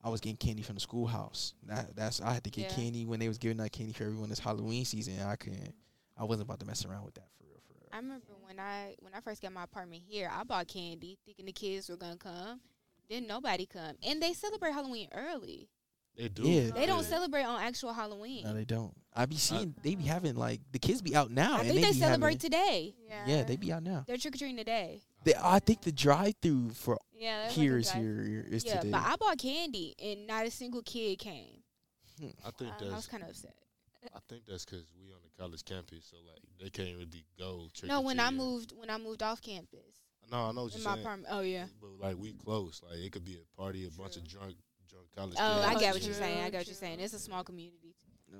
I was getting candy from the schoolhouse. That that's I had to get Yeah. candy when they was giving out candy for everyone this Halloween season. I couldn't. I wasn't about to mess around with that for real, for real. I remember when I when I first got my apartment here, I bought candy thinking the kids were gonna come. Didn't nobody come, and they celebrate Halloween early. They do. Yeah. They don't Yeah. celebrate on actual Halloween. No, they don't. I be seeing they be having like the kids be out now. I and think they be celebrate having- today. Yeah. Yeah, they be out now. They're trick or treating today. They, I think the drive through for Yeah. there's here like a is drive- here is yeah, today. but I bought candy and not a single kid came. I think Um, I was that's. kind of upset. I think that's because we on the college campus, so like they can't really go. Trick No, or when I treating. moved when I moved off campus No, I know what in you're my saying. apartment. Oh yeah. But like we close. Like it could be a party, a bunch of drunk, drunk college. Oh, kids. I get what you're saying. I get what you're saying. It's a small community. Yeah,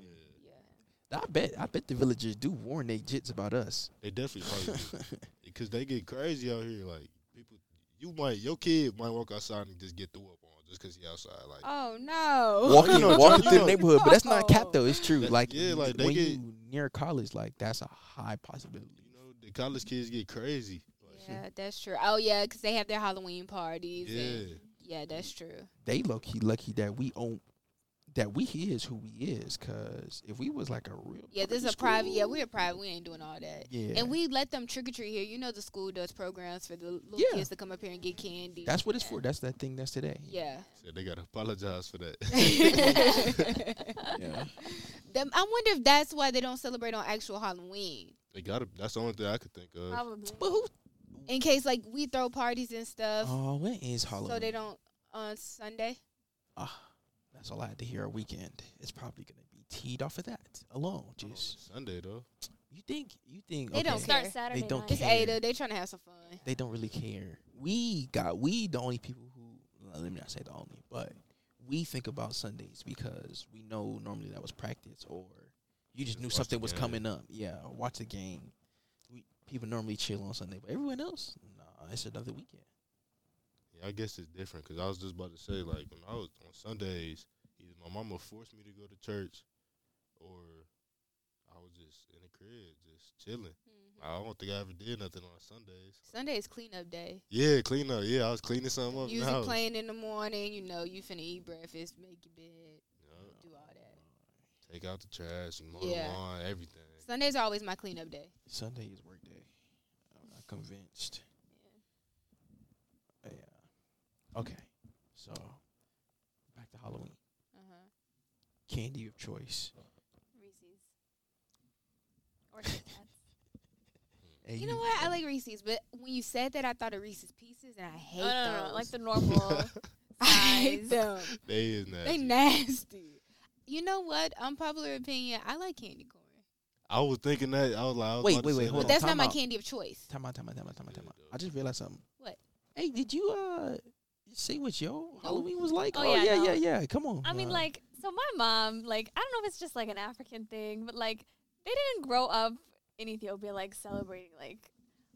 Yeah. I bet I bet the villagers do warn they jits about us. they definitely probably because they get crazy out here. Like people, you might your kid might walk outside and just get threw up on just because he outside. Like Oh no. walking You know, walking through the neighborhood, but that's not cap though. It's true. That- Like yeah, like, they when get- you near college, like that's a high possibility. you know, the college kids get crazy. Like, Yeah, that's true. Oh yeah, because they have their Halloween parties. yeah. And yeah, that's true. They low key lucky that we own that we is who we is. Cause if we was like a real Yeah, this is a private private. Yeah, we're private. We ain't doing all that. yeah, And we let them trick or treat here. You know, the school does programs for the little Yeah. kids to come up here and get candy. that's what it's for. That's that thing that's today. yeah. Said they gotta apologize for that. Yeah. Them, I wonder if that's why they don't celebrate on actual Halloween. they gotta. That's the only thing I could think of. Probably. But who? In case like we throw parties and stuff, Oh, when is Halloween? so they don't on Sunday. Ah, that's all I had to hear. A weekend. It's probably gonna be teed off of that alone. Oh, Just Sunday though. you think you think They okay, don't Start care. Saturday don't night. It's care. Ada. They trying to have some fun. they don't really care. We got we the only people who well, let me not say the only, but we think about Sundays because we know normally that was practice or you just Just knew something was coming up. Yeah, watch the game. We people normally chill on Sunday, but everyone else, nah, it's another weekend. Yeah, I guess it's different because I was just about to say like when I was on Sundays, either my mama forced me to go to church, or I was just in the crib, just chilling. Mhm. I don't think I ever did nothing on Sundays. Sunday is cleanup day. Yeah, clean up. Yeah, I was cleaning something up in the Music playing in the morning. You know, you finna eat breakfast, make your bed, Yeah. do all that. Take out the trash, mow Yeah. the lawn, everything. Sundays are always my cleanup day. Sunday is work day. I'm not convinced. Yeah. Okay. So back to Halloween. Uh huh. Candy of choice. Reese's. Or Hey, You know what? I like Reese's, but when you said that, I thought of Reese's Pieces, and I hate Oh, no, no, no, like the normal. I hate them. They is nasty. They nasty. You know what? Unpopular opinion. I like candy corn, I was thinking that. I was like, I was Wait, about to wait, say wait, hold but that's time not my candy of choice. Time out, time out, time out, time out, time out. I just realized something. What? Hey, did you uh see what your Halloween was like? Oh, Oh, yeah, yeah, no. yeah, yeah. Come on. I mean, like, so my mom, like, I don't know if it's just like an African thing, but like, they didn't grow up in Ethiopia like celebrating like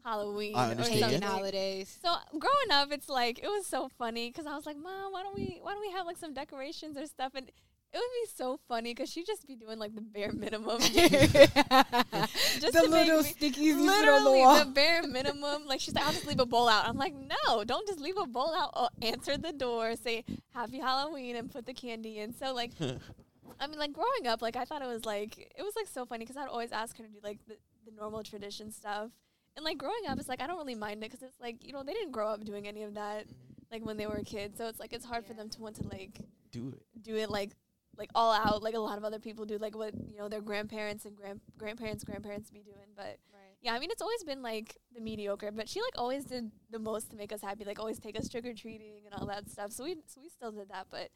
Halloween I or understand. Pagan something. holidays. So growing up, it's like it was so funny because I was like, "Mom, why don't we why don't we have like some decorations or stuff?" And it would be so funny because she'd just be doing like the bare minimum, just the little stickies you put on the literally wall. the bare minimum. Like she's like, "I'll just leave a bowl out." I'm like, "No, don't just leave a bowl out. Oh, answer the door, say Happy Halloween, and put the candy in." So like, I mean, like growing up, like I thought it was like it was like so funny because I'd always ask her to do like the, the normal tradition stuff. And like growing up, it's like I don't really mind it because it's like you know they didn't grow up doing any of that like when they were kids, so it's like it's hard for them to want to like do it. do it like like all out like a lot of other people do like what you know their grandparents and grand grandparents grandparents be doing. But Right. yeah, I mean it's always been like the mediocre, but she like always did the most to make us happy, like always take us trick or treating and all that stuff. So we so we still did that, but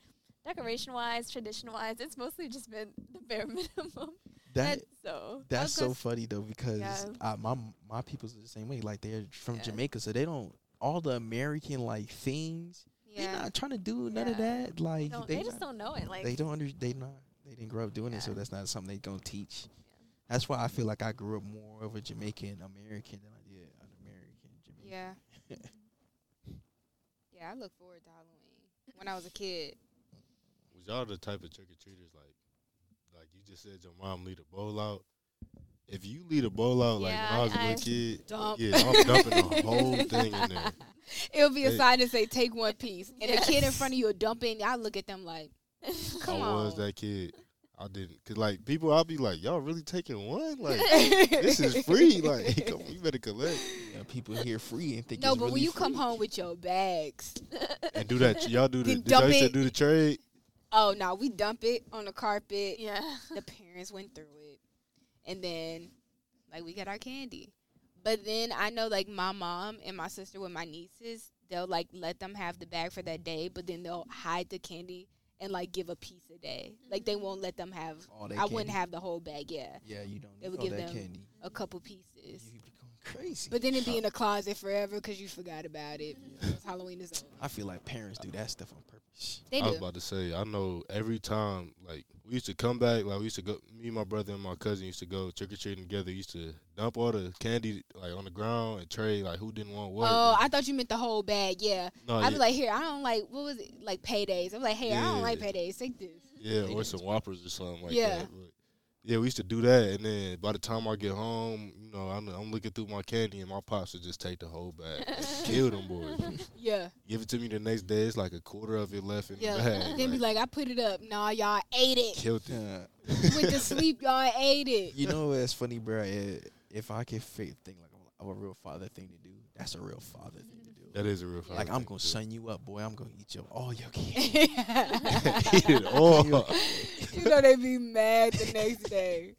decoration wise, tradition wise, it's mostly just been the bare minimum. That so that's was so funny though because Yeah. uh, my my people's the same way. Like they're from Yeah. Jamaica, so they don't all the American like things. They're not trying to do none of that. Like don't, they, they, just not- don't know it. Like they don't under they not they didn't grow up doing it, so that's not something they gonna teach. That's why I feel like I grew up more of a Jamaican American than I did an American Jamaican. Yeah. yeah, I look forward to Halloween. When I was a kid. Was y'all the type of trick or treaters like, like you just said your mom leave a bowl out? If you leave a bowl out like Yeah, when I was a I- little kid, Dump. yeah, I'm dumping the whole thing in there. It'll be a Hey. sign to say take one piece. And Yes. the kid in front of you will dump in. I look at them like, come I on. was that kid. I didn't, cause like people, I'll be like, y'all really taking one? Like this is free. Like come on, you better collect Yeah, people here free and think no, it's but when really you come home with your bags, and do that. Y'all do the. Did y'all dump used to it. do the trade? oh no, we dump it on the carpet. yeah. The parents went through it, and then like we got our candy. But then I know like my mom and my sister with my nieces, they'll like let them have the bag for that day, but then they'll hide the candy and like give a piece a day. Like they won't let them have. I wouldn't have the whole bag. Yeah, Yeah, you don't They would give them candy. a couple pieces. You be going crazy. But then it'd be in the closet forever because you forgot about it. Once Halloween is over. I feel like parents do that stuff on purpose. They I was about to say, I know every time, like we used to come back, like we used to go. Me, my brother, and my cousin used to go trick or treating together. We used to dump all the candy like on the ground and trade like who didn't want what. Oh, I thought you meant the whole bag. Yeah. no, I'd yeah, be like, here, I don't like, what was it? Like paydays. I'm like, hey, I don't like Yeah. paydays. Take this. yeah, or some whoppers or something like Yeah. that. But yeah, we used to do that, and then by the time I get home, you know, I'm, I'm looking through my candy, and my pops would just take the whole bag, and kill them boys. Yeah. Give it to me the next day. It's like a quarter of it left in Yeah. the bag. Then be like, I put it up. Nah, y'all ate it. killed it. Yeah. Went to sleep, y'all ate it. You know what's funny, bro? If I could fi- think like of a real father thing to do, that's a real father thing to. That is a real. Fight. Like I'm gonna to do. sign you up, boy. I'm gonna eat your all your candy. Eat it all. you know they be mad the next day.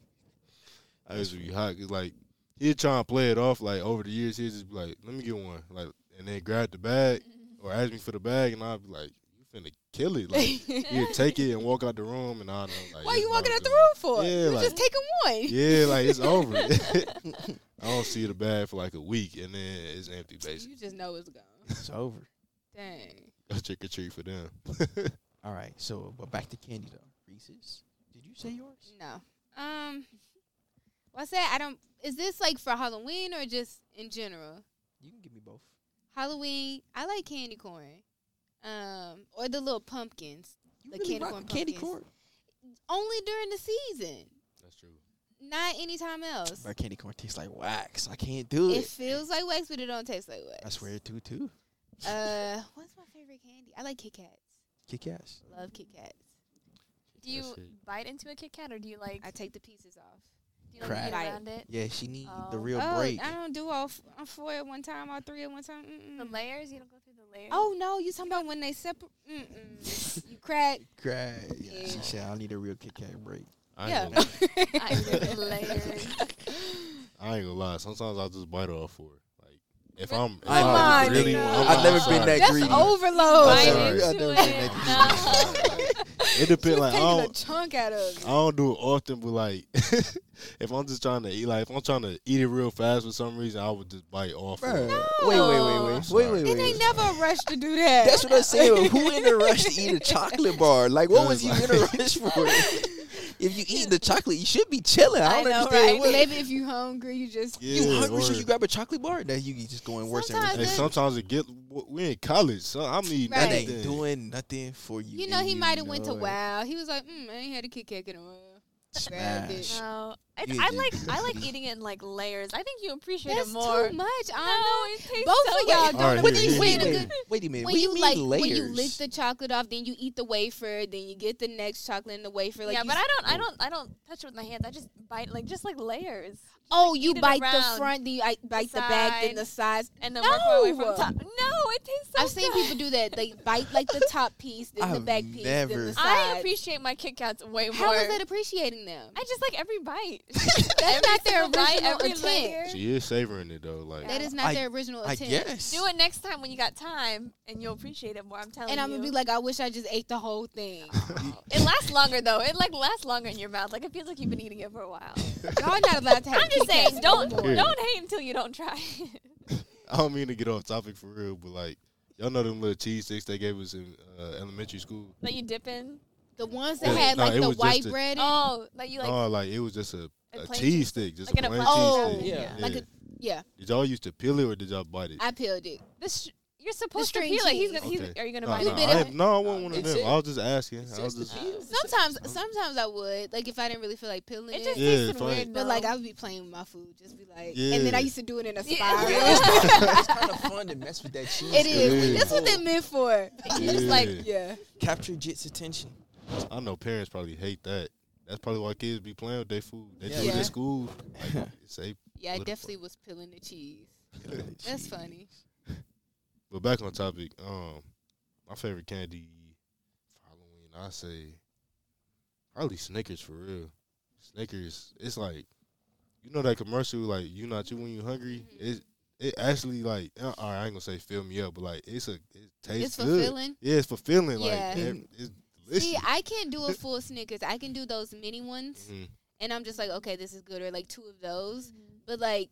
I used to be hot. Cause like he'd try and play it off. Like over the years, he'd just be like, "Let me get one," like, and then grab the bag mm-hmm. or ask me for the bag, and I'd be like, "You finna kill it?" Like he'd take it and walk out the room, and I know like, Why it's you walking out the room for? Yeah, you like- just taking one. Yeah, like it's over. I don't see the bag for like a week, and then it's empty. Basically, You just know it's gone. it's over. Dang. go trick or treat for them. All right. So, but back to candy though. Reese's. Did you say yours? No. Um. What's that? I don't. Is this like for Halloween or just in general? You can give me both. Halloween. I like candy corn. Um, or the little pumpkins. You The really candy corn with candy pumpkins. corn. Only during the season. That's true. not anytime else. But candy corn tastes like wax. I can't do It it. feels like wax, but it don't taste like wax. I swear it do too. Uh, what's my favorite candy? I like Kit Kats. Kit Kats. Love Kit Kats. Do you bite into a Kit Kat or do you like? I take the pieces off. do you like Crack. eat around it? Yeah, she need the Oh. real oh, break. I don't do all, f- all four at one time, all three at one time. The Mm-mm. layers? You don't go through the layers. Oh no, you talking about when they separate? You crack. Crack. Yeah, she said I need a real Kit Kat break. I Yeah. ain't, gonna, I eat the layers. I ain't gonna lie. Sometimes I'll just bite off for it. Like if I'm, if I'm I not, really, nigga. I'm I've never outside- been that That's greedy. overload. Bite sorry. I've never it. been that No. It depends. Like I don't, chunk out of I don't do it often, but like if I'm just trying to eat, like if I'm trying to eat it real fast for some reason, I would just bite off. Bruh. for. Wait, wait, wait, wait, wait, wait, It ain't never a rush to do that. That's what I'm saying. Who in a rush to eat a chocolate bar? Like, what was you in a rush for? If you eat the chocolate, you should be chilling. I I don't know, understand. right? What, Maybe if you hungry, you just Yeah, you hungry, so you grab a chocolate bar? That you just going worse Sometimes and Hey, worse. then- sometimes it get we in college, so I'm eating Right. That ain't doing nothing for you. You know, he might have went to. Wow. He was like, mm, I ain't had a Kit Kat in a while. Grabbed it. Smash. No, it's, You I like I like eating it in like layers. I think you appreciate That's it more. too much. No, I it tastes Both so of y'all good. don't. All right, but here, then here, wait a Wait, good. wait a minute. When what do you, you mean like layers? when you lick the chocolate off, then you eat the wafer, then you get the next chocolate in the wafer. Like yeah, but I don't I oh. don't I don't touch it with my hands. I just bite like just like layers. Oh, like, you eat it bite the front, then you I- bite the, back, then the sides. and then work my way No. from top. No, it tastes so I've seen people do that. They bite like the top piece, then the I've back piece, then never- the I appreciate my Kit Kats way more. How is that appreciating them? I just like every bite. That's not their single bite, original every intent. She is savoring it though. Like That is not I- their original I intent. guess. Do it next time when you got time, and you'll appreciate it more. I'm telling you. And you. I'm gonna be like, I wish I just ate the whole thing. it lasts longer though. It like lasts longer in your mouth. Like it feels like you've been eating it for a while. Y'all not allowed to have. I'm just Kit Kats saying, don't no don't hate until you don't try. I don't mean to get off topic for real, but like y'all know them little cheese sticks they gave us in uh, elementary school. that you dip in. The ones that Yeah, had no, like it the was white just a- bread. in Oh, like you like oh, like it was just a, a a cheese cheese- stick, just like a in a plain Oh, cheese stick. yeah. Like a yeah. Did y'all used to peel it or did y'all bite it? I peeled it. this. You're supposed to string peel it. He's gonna. He's, Okay. are you gonna no, buy no, it? bit I, of- no, I wasn't one of It's them. it. I was just asking. I was just just, the. Sometimes, sometimes I would like if I didn't really feel like peeling It it. just Yeah, tasted fine. weird. but like. I would be playing with my food, just be like, and then I used to do it in a Yeah. spiral. it's kind of fun to mess with that cheese. It is. Yeah. That's what they're meant for. And you just like, Yeah. yeah. Capture Jit's attention. I know parents probably hate that. That's probably why kids be playing with their food. They Yeah. do it Yeah. in school. Like, say, Yeah, I Little definitely was peeling the cheese. That's funny. but back on topic. Um, my favorite candy for Halloween, I say probably Snickers for real. Snickers, it's like you know that commercial like you not you when you hungry. Mhm. It it actually like uh, all right, I ain't gonna say fill me up, but like it's a it tastes It's good. fulfilling. Yeah, it's fulfilling. Yeah. Like it- it's delicious. See, I can't do a full Snickers. I can do those mini ones, Mhm. and I'm just like, okay, this is good, or like two of those. Mhm. But like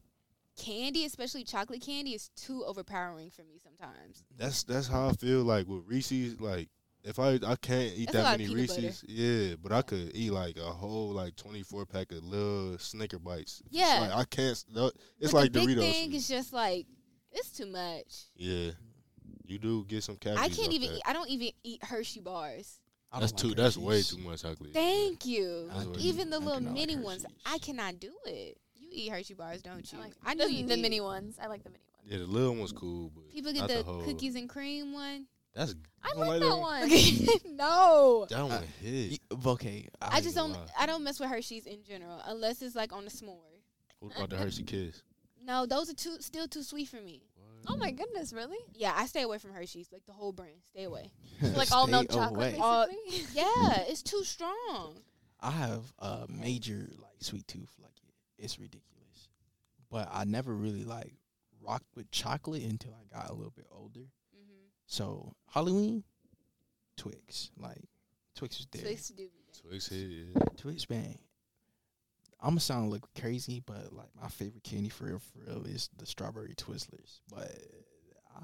candy, especially chocolate candy, is too overpowering for me sometimes. That's that's how I feel like with Reese's. Like if I I can't eat That's that many peanut butter. Reese's, yeah, but I could eat like a whole like twenty four pack of little Snicker bites. Yeah. like I can't. no, It's but like the big Doritos. thing is just like it's too much. yeah, you do get some calories. I can't even. that. Eat, I don't even eat Hershey bars. I That's too. like That's way too much chocolate. Thank you. That's what Even the little do not like mini ones, I cannot do it. You eat Hershey bars, don't you? I, like I knew the, you the did. mini ones. I like the mini ones. Yeah, the little one's cool, but People get not the, whole. cookies and cream one. That's I you don't like that one. no. That one Uh, hit. Okay, I ain't just don't. lie. I don't mess with Hershey's in general unless it's like on a s'more. What about the Hershey Kiss? No, those are too still too sweet for me. Oh my goodness, really? Yeah, I stay away from Hershey's, like the whole brand. Stay away. Like all milk chocolate, away. Uh, basically. Yeah, it's too strong. I have a major like sweet tooth. Like it's ridiculous, but I never really like rocked with chocolate until I got a little bit older. Mm-hmm. So Halloween, Twix, like Twix is there. Twix do be good. Twix hit. Yeah. Twix bang. I'm gonna sound look crazy, but like my favorite candy for real, for real is the strawberry Twizzlers. But I,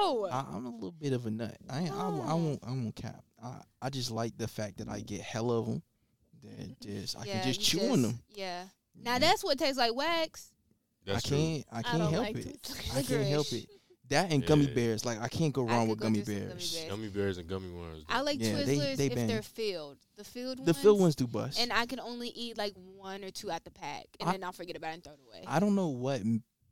No. I, I'm a little bit of a nut. I ain't, I, won't- I won't I won't cap. I I just like the fact that I get hell of them. That mm-hmm. just I Yeah, can just you chew on them. Yeah. Mm-hmm. Now that's what tastes like wax. I That's true. can't I I can't don't help like it. I can't help it. That and gummy Yeah. bears. Like I can't go wrong could with go gummy bears. gummy bears. Gummy bears and gummy worms. I like Yeah, Twizzlers they if bang. they're filled. The filled The ones. filled ones do bust. And I can only eat like one or two out the pack, and I- then I'll forget about it and throw it away. I don't know what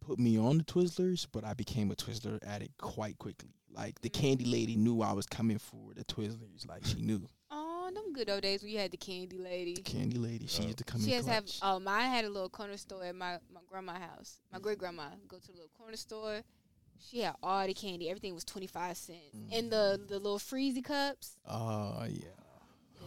put me on the Twizzlers, but I became a Twizzler addict quite quickly. Like the Mm. candy lady knew I was coming for the Twizzlers. Like she knew. oh, them good old days when you had the candy lady. Candy lady, she Oh. used to come in. She in has to have. clutch. Oh, mine had a little corner store at my my grandma's house. My great grandma go to the little corner store. She had all the candy. Everything was twenty five cents. And the mm. the little freezy cups. Oh yeah.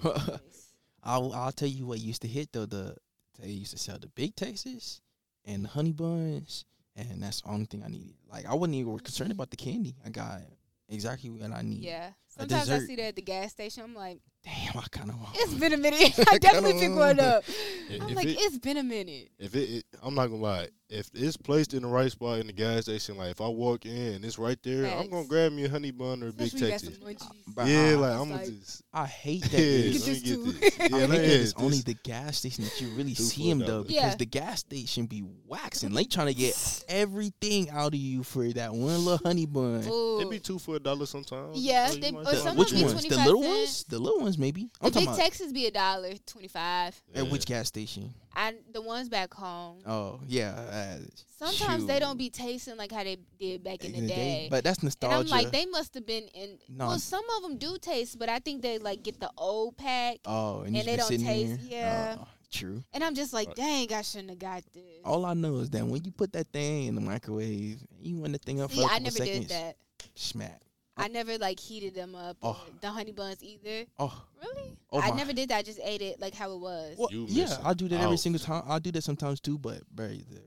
Yes. I'll I'll tell you what used to hit though. The they used to sell the big Texas and the honey buns, and that's the only thing I needed. Like I wasn't even mm-hmm. concerned about the candy. I got exactly what I need. yeah. Sometimes I see that at the gas station. I'm like, Damn, I kind of want. it's been a minute. I I definitely kinda pick one up. If- I'm if like, it- it's been a minute. If it, it, I'm not gonna lie. If it's placed in the right spot in the gas station, like if I walk in and it's right there, I'm gonna grab me a honey bun or a big Especially when Texas. some munchies. Bruh, Yeah, I, like I'm gonna like- just. I hate that. You it's- let me just get do- this. I Yeah, hate let that it's only the gas station that you really see for them though, because Yeah. the gas station be waxing. They trying to get everything out of you for that one little honey bun. Ooh. It be two for a dollar sometimes. Yeah, So you they- or as The- which of them be ones? The little ones? The little ones, maybe. I'm the big about Texas be a dollar twenty five. at which gas station? And the ones back home. Oh yeah. Uh, Sometimes they don't be tasting like how they did back in, the, day. day. But that's nostalgia. and nostalgia. I'm like, they must have been in. No. Well, some of them do taste, but I think they like get the old pack, oh, and, and they don't taste- there. yeah. Oh, true. and I'm just like, dang, I shouldn't have got this. All I know is that when you put that thing in the microwave, you want the thing up See, for a I couple never seconds. did that. Smack. I oh. never like heated them up. Oh. the honey buns either. Oh, Really? oh I my. never did that. I just ate it like how it was. Well, yeah, I do that every out. single time. I do that sometimes too, but very the.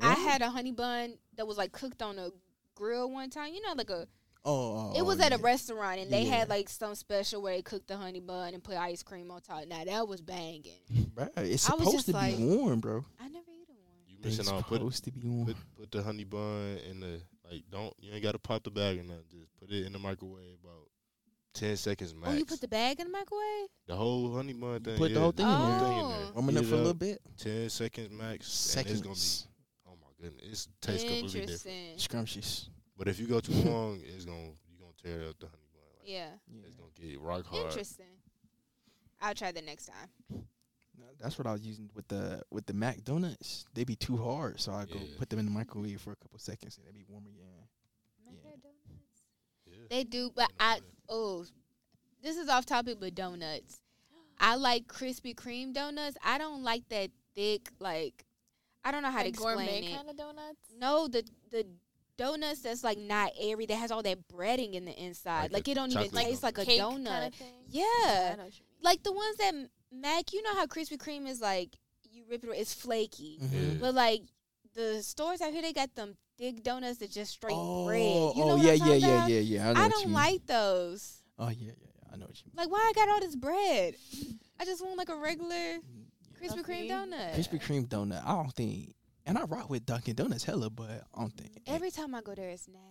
I had a honey bun that was like cooked on a grill one time. You know, like a Oh, oh, it oh, was oh, at a restaurant and they had like some special where they cooked the honey bun and put ice cream on top. Now that was banging. Bruh, it's supposed to like- be warm, bro. I never eaten one. You It's. Uh, put to be warm. put put the honey bun in the like. Don't you ain't got to pop the bag or nothing. Just put it in the microwave about ten seconds max. Oh, you put the bag in the microwave? the whole honey bun thing. put the yeah, whole thing in there. thing Oh. Warming up Heat for a little bit. Ten seconds max. Seconds. And it's gonna be. Oh my goodness, it's tastes completely different. Scrumptious. But if you go too long, it's gonna you gonna tear up the honey bun. Like, Yeah. Yeah. It's gonna get rock hard. Interesting. I'll try the next time. That's what I was using with the with the Mac donuts. They be too hard, so I go Yeah. put them in the microwave for a couple seconds and they be warm again. Make Yeah. donuts. Yeah. They do, but I oh, this is off topic, but donuts. I like Krispy Kreme donuts. I don't like that thick, like I don't know how to Like explain gourmet it. kind of donuts. No, the the donuts that's like not airy that has all that breading in the inside. Like Like, it don't even chocolate taste like a Cake donut. kind of thing. Yeah. I know what you mean. Like the ones that M- Mac, you know how Krispy Kreme is like you rip it, it's flaky. Mhm. But like the stores out here, they got them thick donuts that just straight Oh, bread. You know oh what yeah, I'm yeah, talking yeah, yeah, yeah. I, I don't like those. Oh yeah, yeah, yeah. I know what you mean. Like, why I got all this bread? I just want like a regular Krispy Kreme donut. Krispy Kreme donut. I don't think, and I rock with Dunkin' Donuts hella, but I don't think. Every time I go there, it's nasty.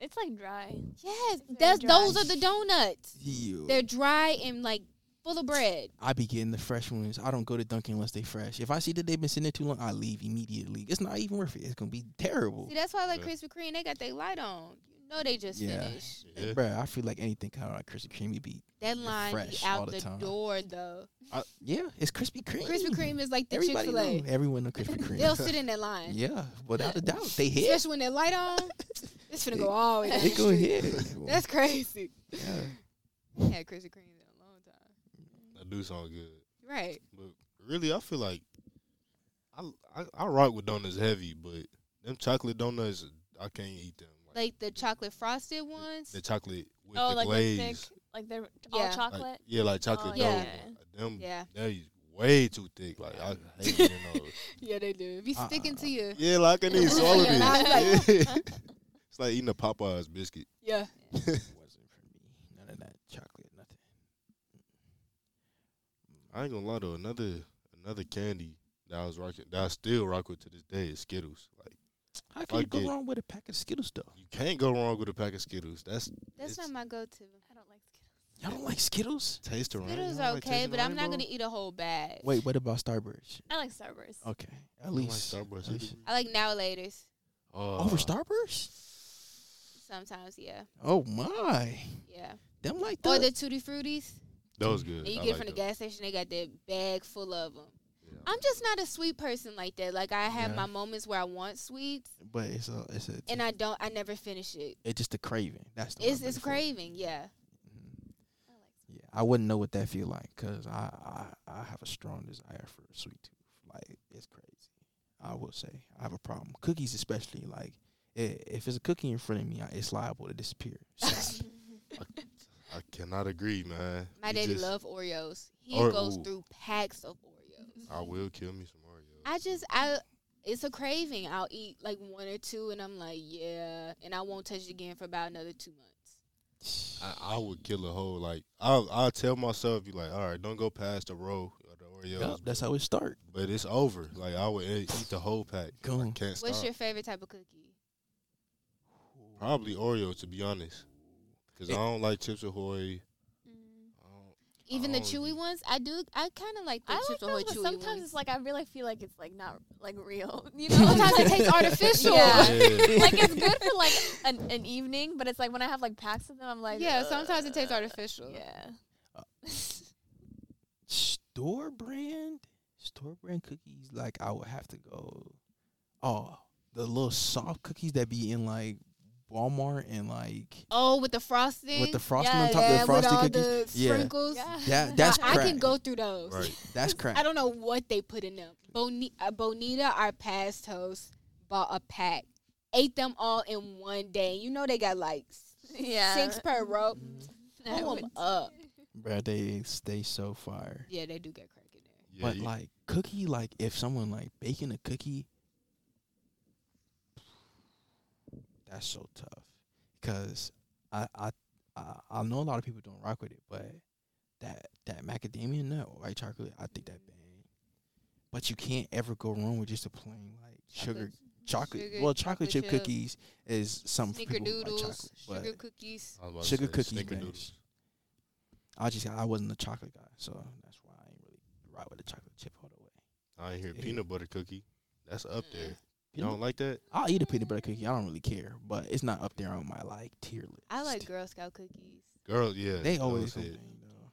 It's like dry. Yes, Very that's dry. those are the donuts. Ew. They're dry and like full of bread. I be getting the fresh ones. I don't go to Dunkin' unless they fresh. If I see that they've been sitting there too long, I leave immediately. It's not even worth it. It's gonna be terrible. See, that's why I like Yeah. Krispy Kreme. They got their light on. You know they just Yeah. finished. Yeah. Bruh, I feel like anything kind of like Krispy Kreme would be. That They're line be fresh all out the the, time. door though. Uh, yeah, it's Krispy Kreme. Krispy Kreme is like the Chick Everybody Fil A. know. Everyone know Krispy Kreme. They'll sit in that line. yeah, without a doubt, they hit. Especially when that light on. It's finna go all the way down They the go street. ahead. That's crazy. yeah. Had Krispy Kreme in a long time. That do sound good. Right. But really, I feel like I, I I rock with donuts heavy, but them chocolate donuts, I can't eat them. Like the chocolate frosted ones. the chocolate with oh, the like glaze, they're thick. Like they're Yeah. all chocolate. Like, yeah, like chocolate Oh, dough. yeah. Like, them, Yeah. they way too thick. Like I hate eating those. Yeah, they do. Be sticking to you. Yeah, like I need swallow Yeah, this. Yeah. it's like eating a Popeyes biscuit. Yeah. wasn't for me. None of that chocolate, nothing. I ain't gonna lie though, another another candy that I was rocking that I still rock with to this day is Skittles. Like How can you I go get- wrong with a pack of Skittles though? you can't go wrong with a pack of Skittles. That's That's not my go-to. I don't like Skittles. Y'all don't like Skittles? taste the rainbow. Skittles are don't like okay, but I'm not gonna eat a whole bag. Wait, what about Starburst? I like Starburst. Okay, at I don't like least Starburst at least- I like now laters. Oh, over Starburst. Sometimes, yeah, Oh my, yeah. them like that. Or the tutti fruities. That was mm. good. And you I get like from the them. gas station. They got that bag full of them. Yeah. I'm just not a sweet person like that. Like I have Yeah. my moments where I want sweets, but it's a it's a and I don't. I never finish it. it's just a craving. That's the It's it's for it. craving. Yeah. I like Yeah, I wouldn't know what that feel like because I, I I have a strong desire for a sweet tooth. Like it's crazy. I will say I have a problem. Cookies, especially like i if it's a cookie in front of me, I, it's liable to disappear. So, I cannot agree, man. My You daddy just- love Oreos. He Or- goes ooh. through packs of Oreos. I will kill me some Oreos. I just I it's a craving. I'll eat like one or two, and I'm like, yeah, and I won't touch it again for about another two months. I, I would kill a whole like I'll I'll tell myself be like, all right, don't go past the row of the Oreos. yup, that's how it start. but it's over. Like I would eat eat the whole pack. I Gone. can't What's stop. your favorite type of cookie? Probably Oreo to be honest, because I don't like Chips Ahoy. Mm. I don't- Even the chewy ones, I do. I kind of like the I like Chips those, Ahoy but chewy sometimes ones. it's like I really feel like it's like not like real. You know, Sometimes it tastes artificial. Yeah. Yeah. like it's good for like an, an evening, but it's like when I have like packs of them, I'm like, yeah, sometimes it tastes artificial. Yeah, Store brand, store brand cookies. Like I would have to go. Oh, the little soft cookies that be in like Walmart and like Oh, with the frosting. with the frosting Yeah, on top yeah, of the frosting with all cookies. the Yeah. sprinkles. yeah. That that's I crack. can go through those. Right. That's crack. I don't know what they put in them. Boni- uh, Bonita, our past host, bought a pack, ate them all in one day. You know they got like yeah. six per row. Mhm. I Pull 'em up. Bruh, they stay so fire. Yeah, they do get crack in there. Yeah, but you- like cookie, like if someone like baking a cookie, that's so tough. Cause I I I, I know a lot of people don't rock with it, but that that macadamia nut white chocolate, I think that bang. But you can't ever go wrong with just a plain like sugar chocolate. Sugar- well, chocolate, chip, chip. cookies is something for people who like Snickerdoodles, chocolate. But sugar cookies. I was about to sugar cookies, Snickerdoodles. I just I wasn't a chocolate guy, so that's why I ain't really ride with the chocolate chip all the way. I ain't hear Yeah. peanut butter cookie. That's up Mm-mm. there. You don't like that? I'll eat a peanut butter cookie. I don't really care, but it's not up there on my like tier list. I like Girl Scout cookies. Girl, yeah. They always was it. complain though.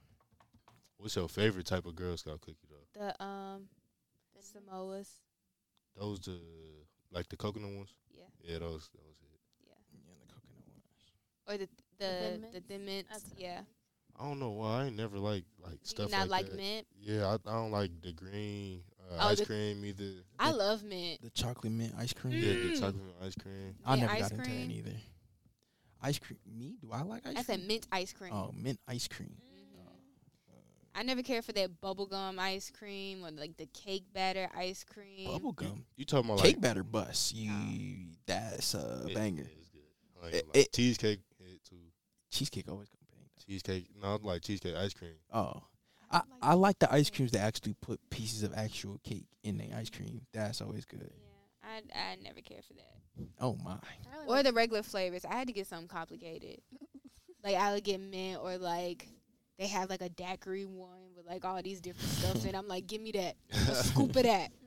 What's your favorite type of Girl Scout cookie though? The um, the Samoas. Those the like the coconut ones? Yeah, Yeah, those that was it. yeah. Yeah, the coconut ones. Or the Thin the the Mints? thin mints. That's Yeah. I don't know why I ain't never like like Do stuff you not like, like that. mint? Yeah, I, I don't like the green uh, Oh, ice the- cream either. I love mint. The chocolate mint ice cream. Yeah, the Mm. chocolate ice cream. I Mint never ice got into that either. Ice cream. Me? Do I like ice I cream? said mint ice cream. Oh, mint ice cream. Mhm. I never cared for that bubblegum ice cream or like the cake batter ice cream. Bubble gum. You talking about Cake like batter bus. You that's a yeah, banger. yeah, it's good. I It- gonna it- cheesecake hit too. Cheesecake always gonna bang. Cheesecake, no, I like cheesecake ice cream. Oh. I, I like the ice creams that actually put pieces of actual cake in the ice cream. That's always good. Yeah, I I never care for that. Oh my. Or the regular flavors. I had to get something complicated. like I would get mint or like they have like a daiquiri one with like all these different stuff and I'm like, give me that. A scoop of that.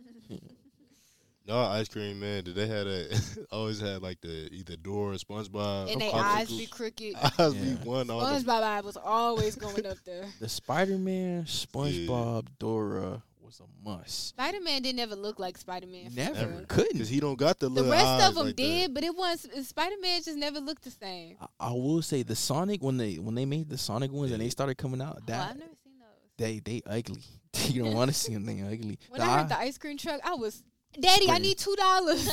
No ice cream, man. Did they have that? always had like the either Dora or SpongeBob. and they popsicle. eyes be crooked. eyes Yeah. be one. All SpongeBob eye was always going up there. The Spider Man, SpongeBob, Dora was a must. Spider Man didn't ever look like Spider Man. Never. Never. Couldn't. Cause he don't got the look. The rest eyes of them like that. did, but it was Spider Man just never looked the same. I, I will say the Sonic when they when they made the Sonic ones and they started coming out, Oh, I've never seen those. they they ugly. you don't want to see anything ugly. When The I heard eye- the ice cream truck, I was, Daddy, I need two dollars.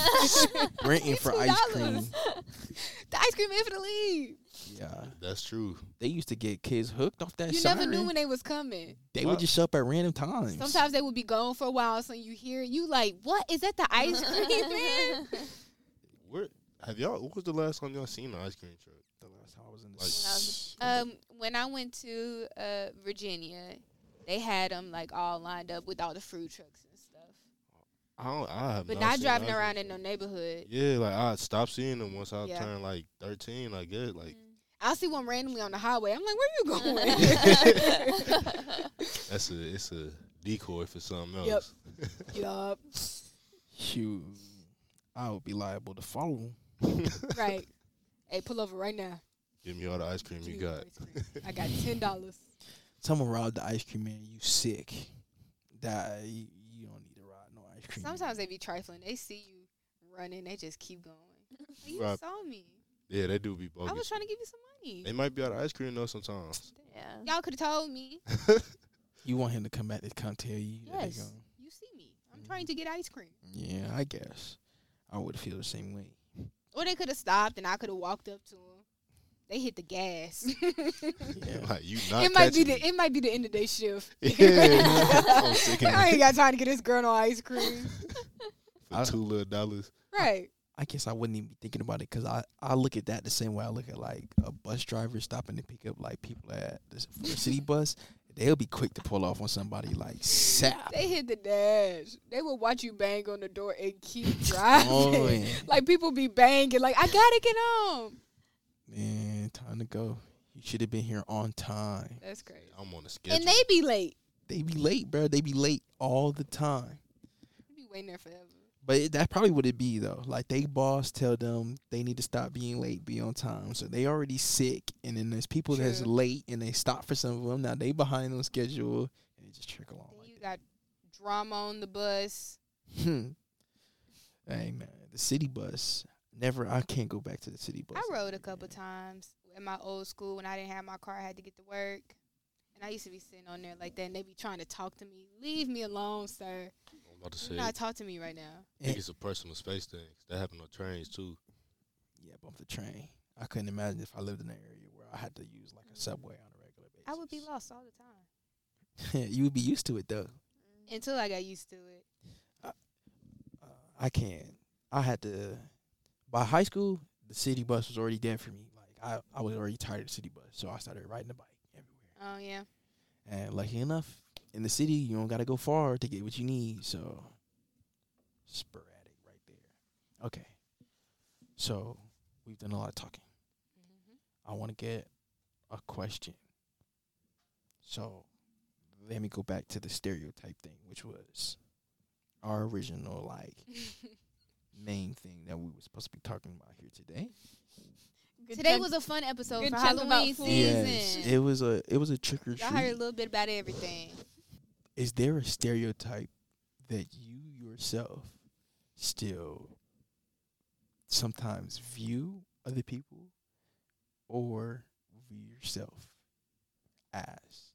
renting for ice $2. cream. the ice cream infinitely. Yeah, That's true. they used to get kids hooked off that. You siren. never knew when they was coming. they What? would just show up at random times. Sometimes they would be gone for a while, so you hear you like, what is that? The ice cream man? Where have y'all? What was the last time y'all seen an ice cream truck? the last time I was in the Like- s- um, when I went to uh Virginia, they had them like all lined up with all the food trucks and stuff, I don't. I have. but not not driving ice around in no neighborhood. Yeah, like I stopped seeing them once I Yeah. turned like thirteen. I guess like Mm. I'll see one randomly on the highway. I'm like, where are you going? that's a it's a decoy for something Yep. else. yup. shoot, I would be liable to follow them. Right. Hey, pull over right now. Give me all the ice cream Give you got. cream. I got ten dollars. Someone robbed the ice cream man. You sick? That you, you don't need to rob no ice cream. Sometimes they be trifling. They see you running, they just keep going. Like, you Right. saw me. Yeah, they do be bogus. I was trying to give you some money. They might be out of ice cream though sometimes. Yeah. Y'all could have told me. You want him to come back to come tell you that they Yes. gonna You see me. I'm mm-hmm. trying to get ice cream. Yeah, I guess. I would feel the same way. Or they could have stopped and I could have walked up to them. They hit the gas. Yeah. like you not. it might be catching the me. it might be the end of their shift. Yeah. I'm sick of I ain't got time to get this girl no ice cream. for I- two little dollars. Right. I guess I wouldn't even be thinking about it because I, I look at that the same way I look at like a bus driver stopping to pick up like people at the, the city bus. They'll be quick to pull off on somebody like sap. They hit the dash. They will watch you bang on the door and keep driving. Oh. Like people be banging, like I gotta get home. Man, time to go. You should have been here on time. That's crazy. I'm on the schedule. And they be late. They be late, bro. They be late all the time. They be waiting there forever. But it, that's probably what it be though. Like they boss tell them they need to stop being late, be on time. So they already sick, and then there's people that's late, and they stop for some of them. Now they behind on schedule, and it just trickle on Then like you got drama on the bus. that. Hmm. hey man, the city bus. Never. I can't go back to the city bus. I rode a couple times in my old school when I didn't have my car. I had to get to work. And I used to be sitting on there like that, and they'd be trying to talk to me. Leave me alone, sir. I'm about to say. not talk to me right now. I think it's a personal space thing. That happen on trains too. Yeah, bump the train. I couldn't imagine if I lived in an area where I had to use like a subway on a regular basis. I would be lost all the time you would be used to it though. until I got used to it. uh, I can't. I had to. By high school, the city bus was already dead for me. Like I, I was already tired of the city bus, so I started riding the bike everywhere. Oh yeah. And lucky enough, in the city, you don't got to go far to get what you need. So sporadic, right there. Okay. So we've done a lot of talking. Mm-hmm. I want to get a question. So let me go back to the stereotype thing, which was our original like main thing that we were supposed to be talking about here today. Good Today chunk- was a fun episode good for Halloween season. Yes, it was a it was a trick or Y'all heard a little bit about everything. Is there a stereotype that you yourself still sometimes view other people or view yourself as?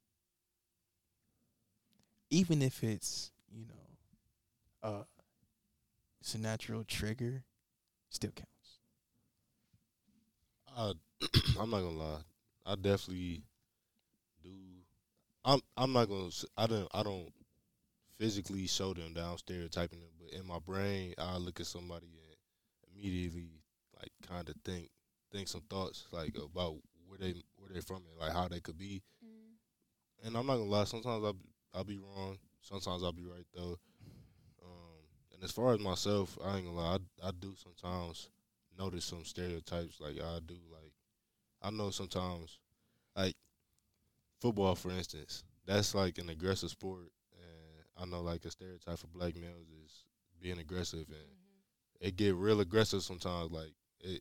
Even if it's, you know, uh it's a natural trigger, still counts. I, I'm not gonna lie. I definitely do. I'm. I'm not gonna. s- I don't. I don't physically show them that I'm stereotyping them, but in my brain, I look at somebody and immediately like kind of think think some thoughts like about where they where they're from and like how they could be. Mm. And I'm not gonna lie. Sometimes I'll I'll be wrong. Sometimes I'll be right though. And as far as myself, I ain't gonna lie. I, I do sometimes notice some stereotypes. Like I do. Like I know sometimes, like football, for instance, that's like an aggressive sport, and I know like a stereotype for black males is being aggressive, and mm-hmm. it get real aggressive sometimes. Like it,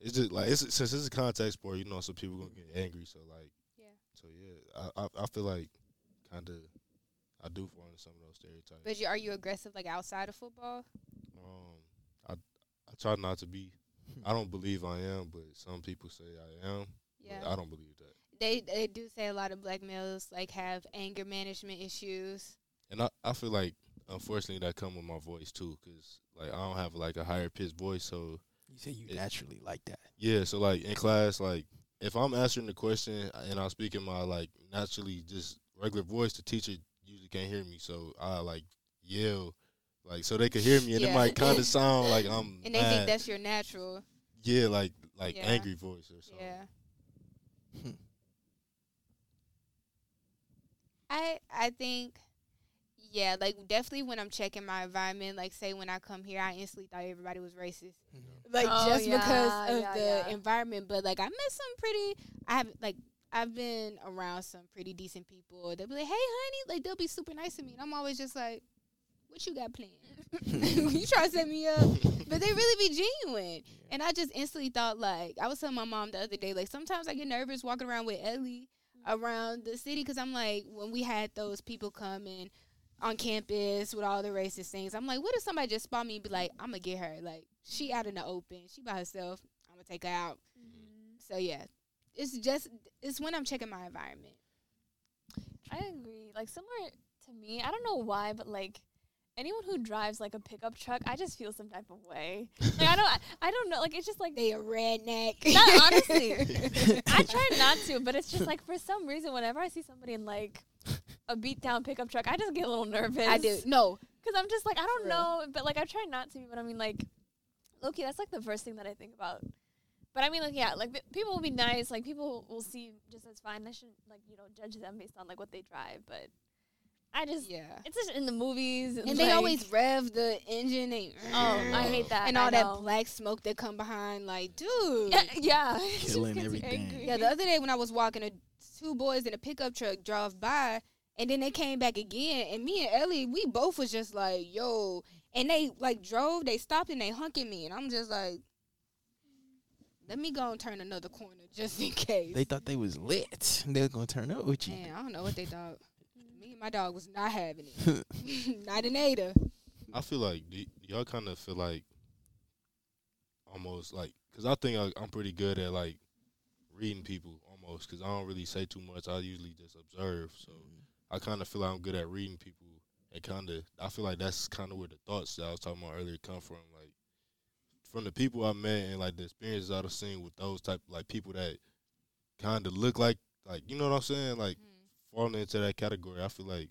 it's just like it's since it's a contact sport, you know, some people gonna get angry. So like, Yeah. So yeah, I I, I feel like kind of I do fall into some of those stereotypes. But you, are you aggressive like outside of football? Um, I I try not to be. I don't believe I am, but some people say I am. Yeah. But I don't believe that. They they do say a lot of black males like have anger management issues. And I, I feel like unfortunately that come with my voice too, cause like I don't have like a higher pitched voice, so You say you It- naturally like that. yeah. So like in class, like if I'm answering the question and I speak in my like naturally just regular voice, the teacher usually can't hear me, so I like yell. Like so they could hear me, and it might kind of sound like I'm And they mad. think that's your natural. yeah, like like Yeah. angry voice or something. Yeah. Hmm. I I think yeah, like definitely when I'm checking my environment, like say when I come here, I instantly thought everybody was racist. Like Oh, just yeah, because of yeah, the yeah. environment, but like I met some pretty I have like I've been around some pretty decent people. They'll be like, "Hey, honey," like they'll be super nice to me, and I'm always just like, what you got planned? you try to set me up, but they really be genuine. And I just instantly thought like I was telling my mom the other day like sometimes I get nervous walking around with Ellie around the city because I'm like when we had those people come in on campus with all the racist things. I'm like, what if somebody just spot me and be like, I'm gonna get her like she out in the open, she by herself. I'm gonna take her out. Mm-hmm. So yeah, it's just it's when I'm checking my environment. I agree. Like similar to me, I don't know why, but like anyone who drives like a pickup truck, I just feel some type of way. Like I don't, I, I don't know. Like it's just like They a redneck. Not honestly. I try not to, but it's just like for some reason, whenever I see somebody in like a beat down pickup truck, I just get a little nervous. I do. No, because I'm just like I don't know, but like I try not to. But I mean, like, okay, that's like the first thing that I think about. But I mean, like, yeah, like people will be nice. Like people will see just as fine. I shouldn't like you know judge them based on like what they drive. But I just yeah. it's just in the movies, and, And they always rev the engine. They, Oh, I hate that. and all that black smoke that come behind. Like, dude. Yeah, yeah. Killing everything. angry. Yeah, the other day when I was walking, a, two boys in a pickup truck drove by, and then they came back again, and me and Ellie, we both was just like, "Yo," and they like drove, they stopped, and they hunked at me, and I'm just like, "Let me go and turn another corner just in case." They thought they was lit. They was gonna turn up with you. Man, I don't know what they thought. Me and my dog was not having it. not an Ada. I feel like do, do y'all kind of feel like almost like because I think I, I'm pretty good at like reading people almost because I don't really say too much. I usually just observe, so I kind of feel like I'm good at reading people. And kind of, I feel like that's kind of where the thoughts that I was talking about earlier come from. Like from the people I met and like the experiences I've seen with those type like people that kind of look like like you know what I'm saying, like falling into that category. I feel like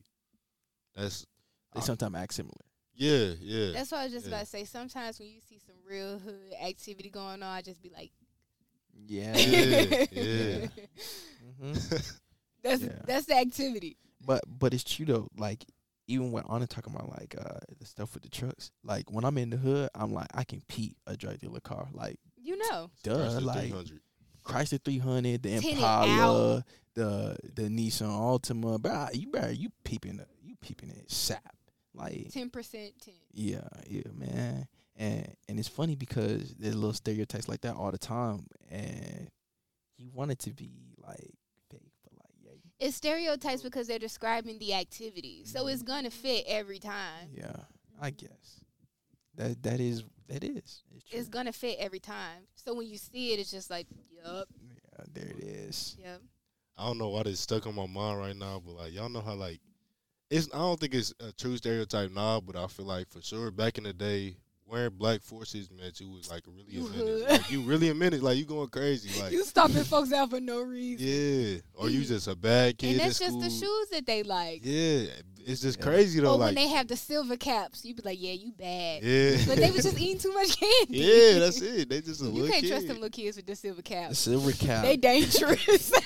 that's They sometimes act similar. yeah, yeah. That's what I was just Yeah. about to say. Sometimes when you see some real hood activity going on, I just be like, Yeah. Yeah, yeah. hmm "That's Yeah. that's the activity." But but it's true though. Like even when Anna talking about like uh the stuff with the trucks, like when I'm in the hood, I'm like I can peep a drug dealer car. Like You know, duh, Chrysler like 300. Chrysler 300, the Tinted Impala, the the Nissan Altima. Bro, you better you peeping the, you peeping it sap. Like ten percent tint. yeah, yeah, man. And and it's funny because there's little stereotypes like that all the time, and you want it to be like fake, but like yeah, you- It's stereotypes because they're describing the activity, so it's mm-hmm. gonna fit every time. yeah. I guess that that is that is it's. It's gonna fit every time. So when you see it, it's just like, yup, yeah, there it is. Yep. I don't know why this stuck on my mind right now, but like y'all know how like it's. I don't think it's a true stereotype now, but I feel like for sure back in the day. Wearing black forces meant you was like really You a menace. hood. Like you really a menace. Like you going crazy. Like you stopping folks out for no reason. yeah, or you just a bad kid. and in that's just the shoes that they like. Yeah, it's just Yeah. crazy though. or when they have the silver caps, you be like, yeah, you bad. yeah, But they was just eating too much candy. yeah, that's it. They just a You little can't kid. trust them little kids with the silver The caps. silver cap. They dangerous.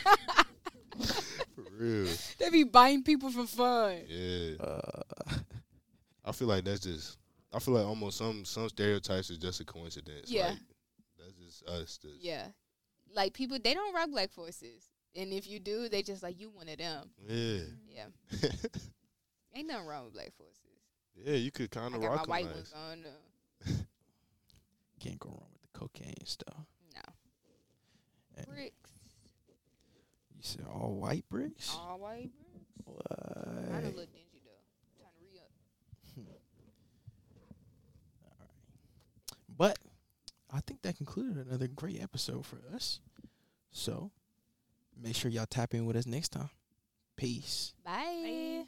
for real. they be biting people for fun. Yeah, uh, I feel like that's just. I feel like almost some some stereotypes is just a coincidence. Yeah. like, that's just us. Just, Yeah. Like people they don't rock black forces. And if you do, they just like you one of them. yeah, Yeah. Ain't nothing wrong with black forces. yeah. You could kind of rock my 'em white nice. ones on though. can't go wrong with the cocaine stuff. No. And Bricks. you said all white bricks. All white bricks. What? Mine a little dingy though. Trying to re up. But I think that concluded another great episode for us. So make sure y'all tap in with us next time. Peace. Bye. Bye.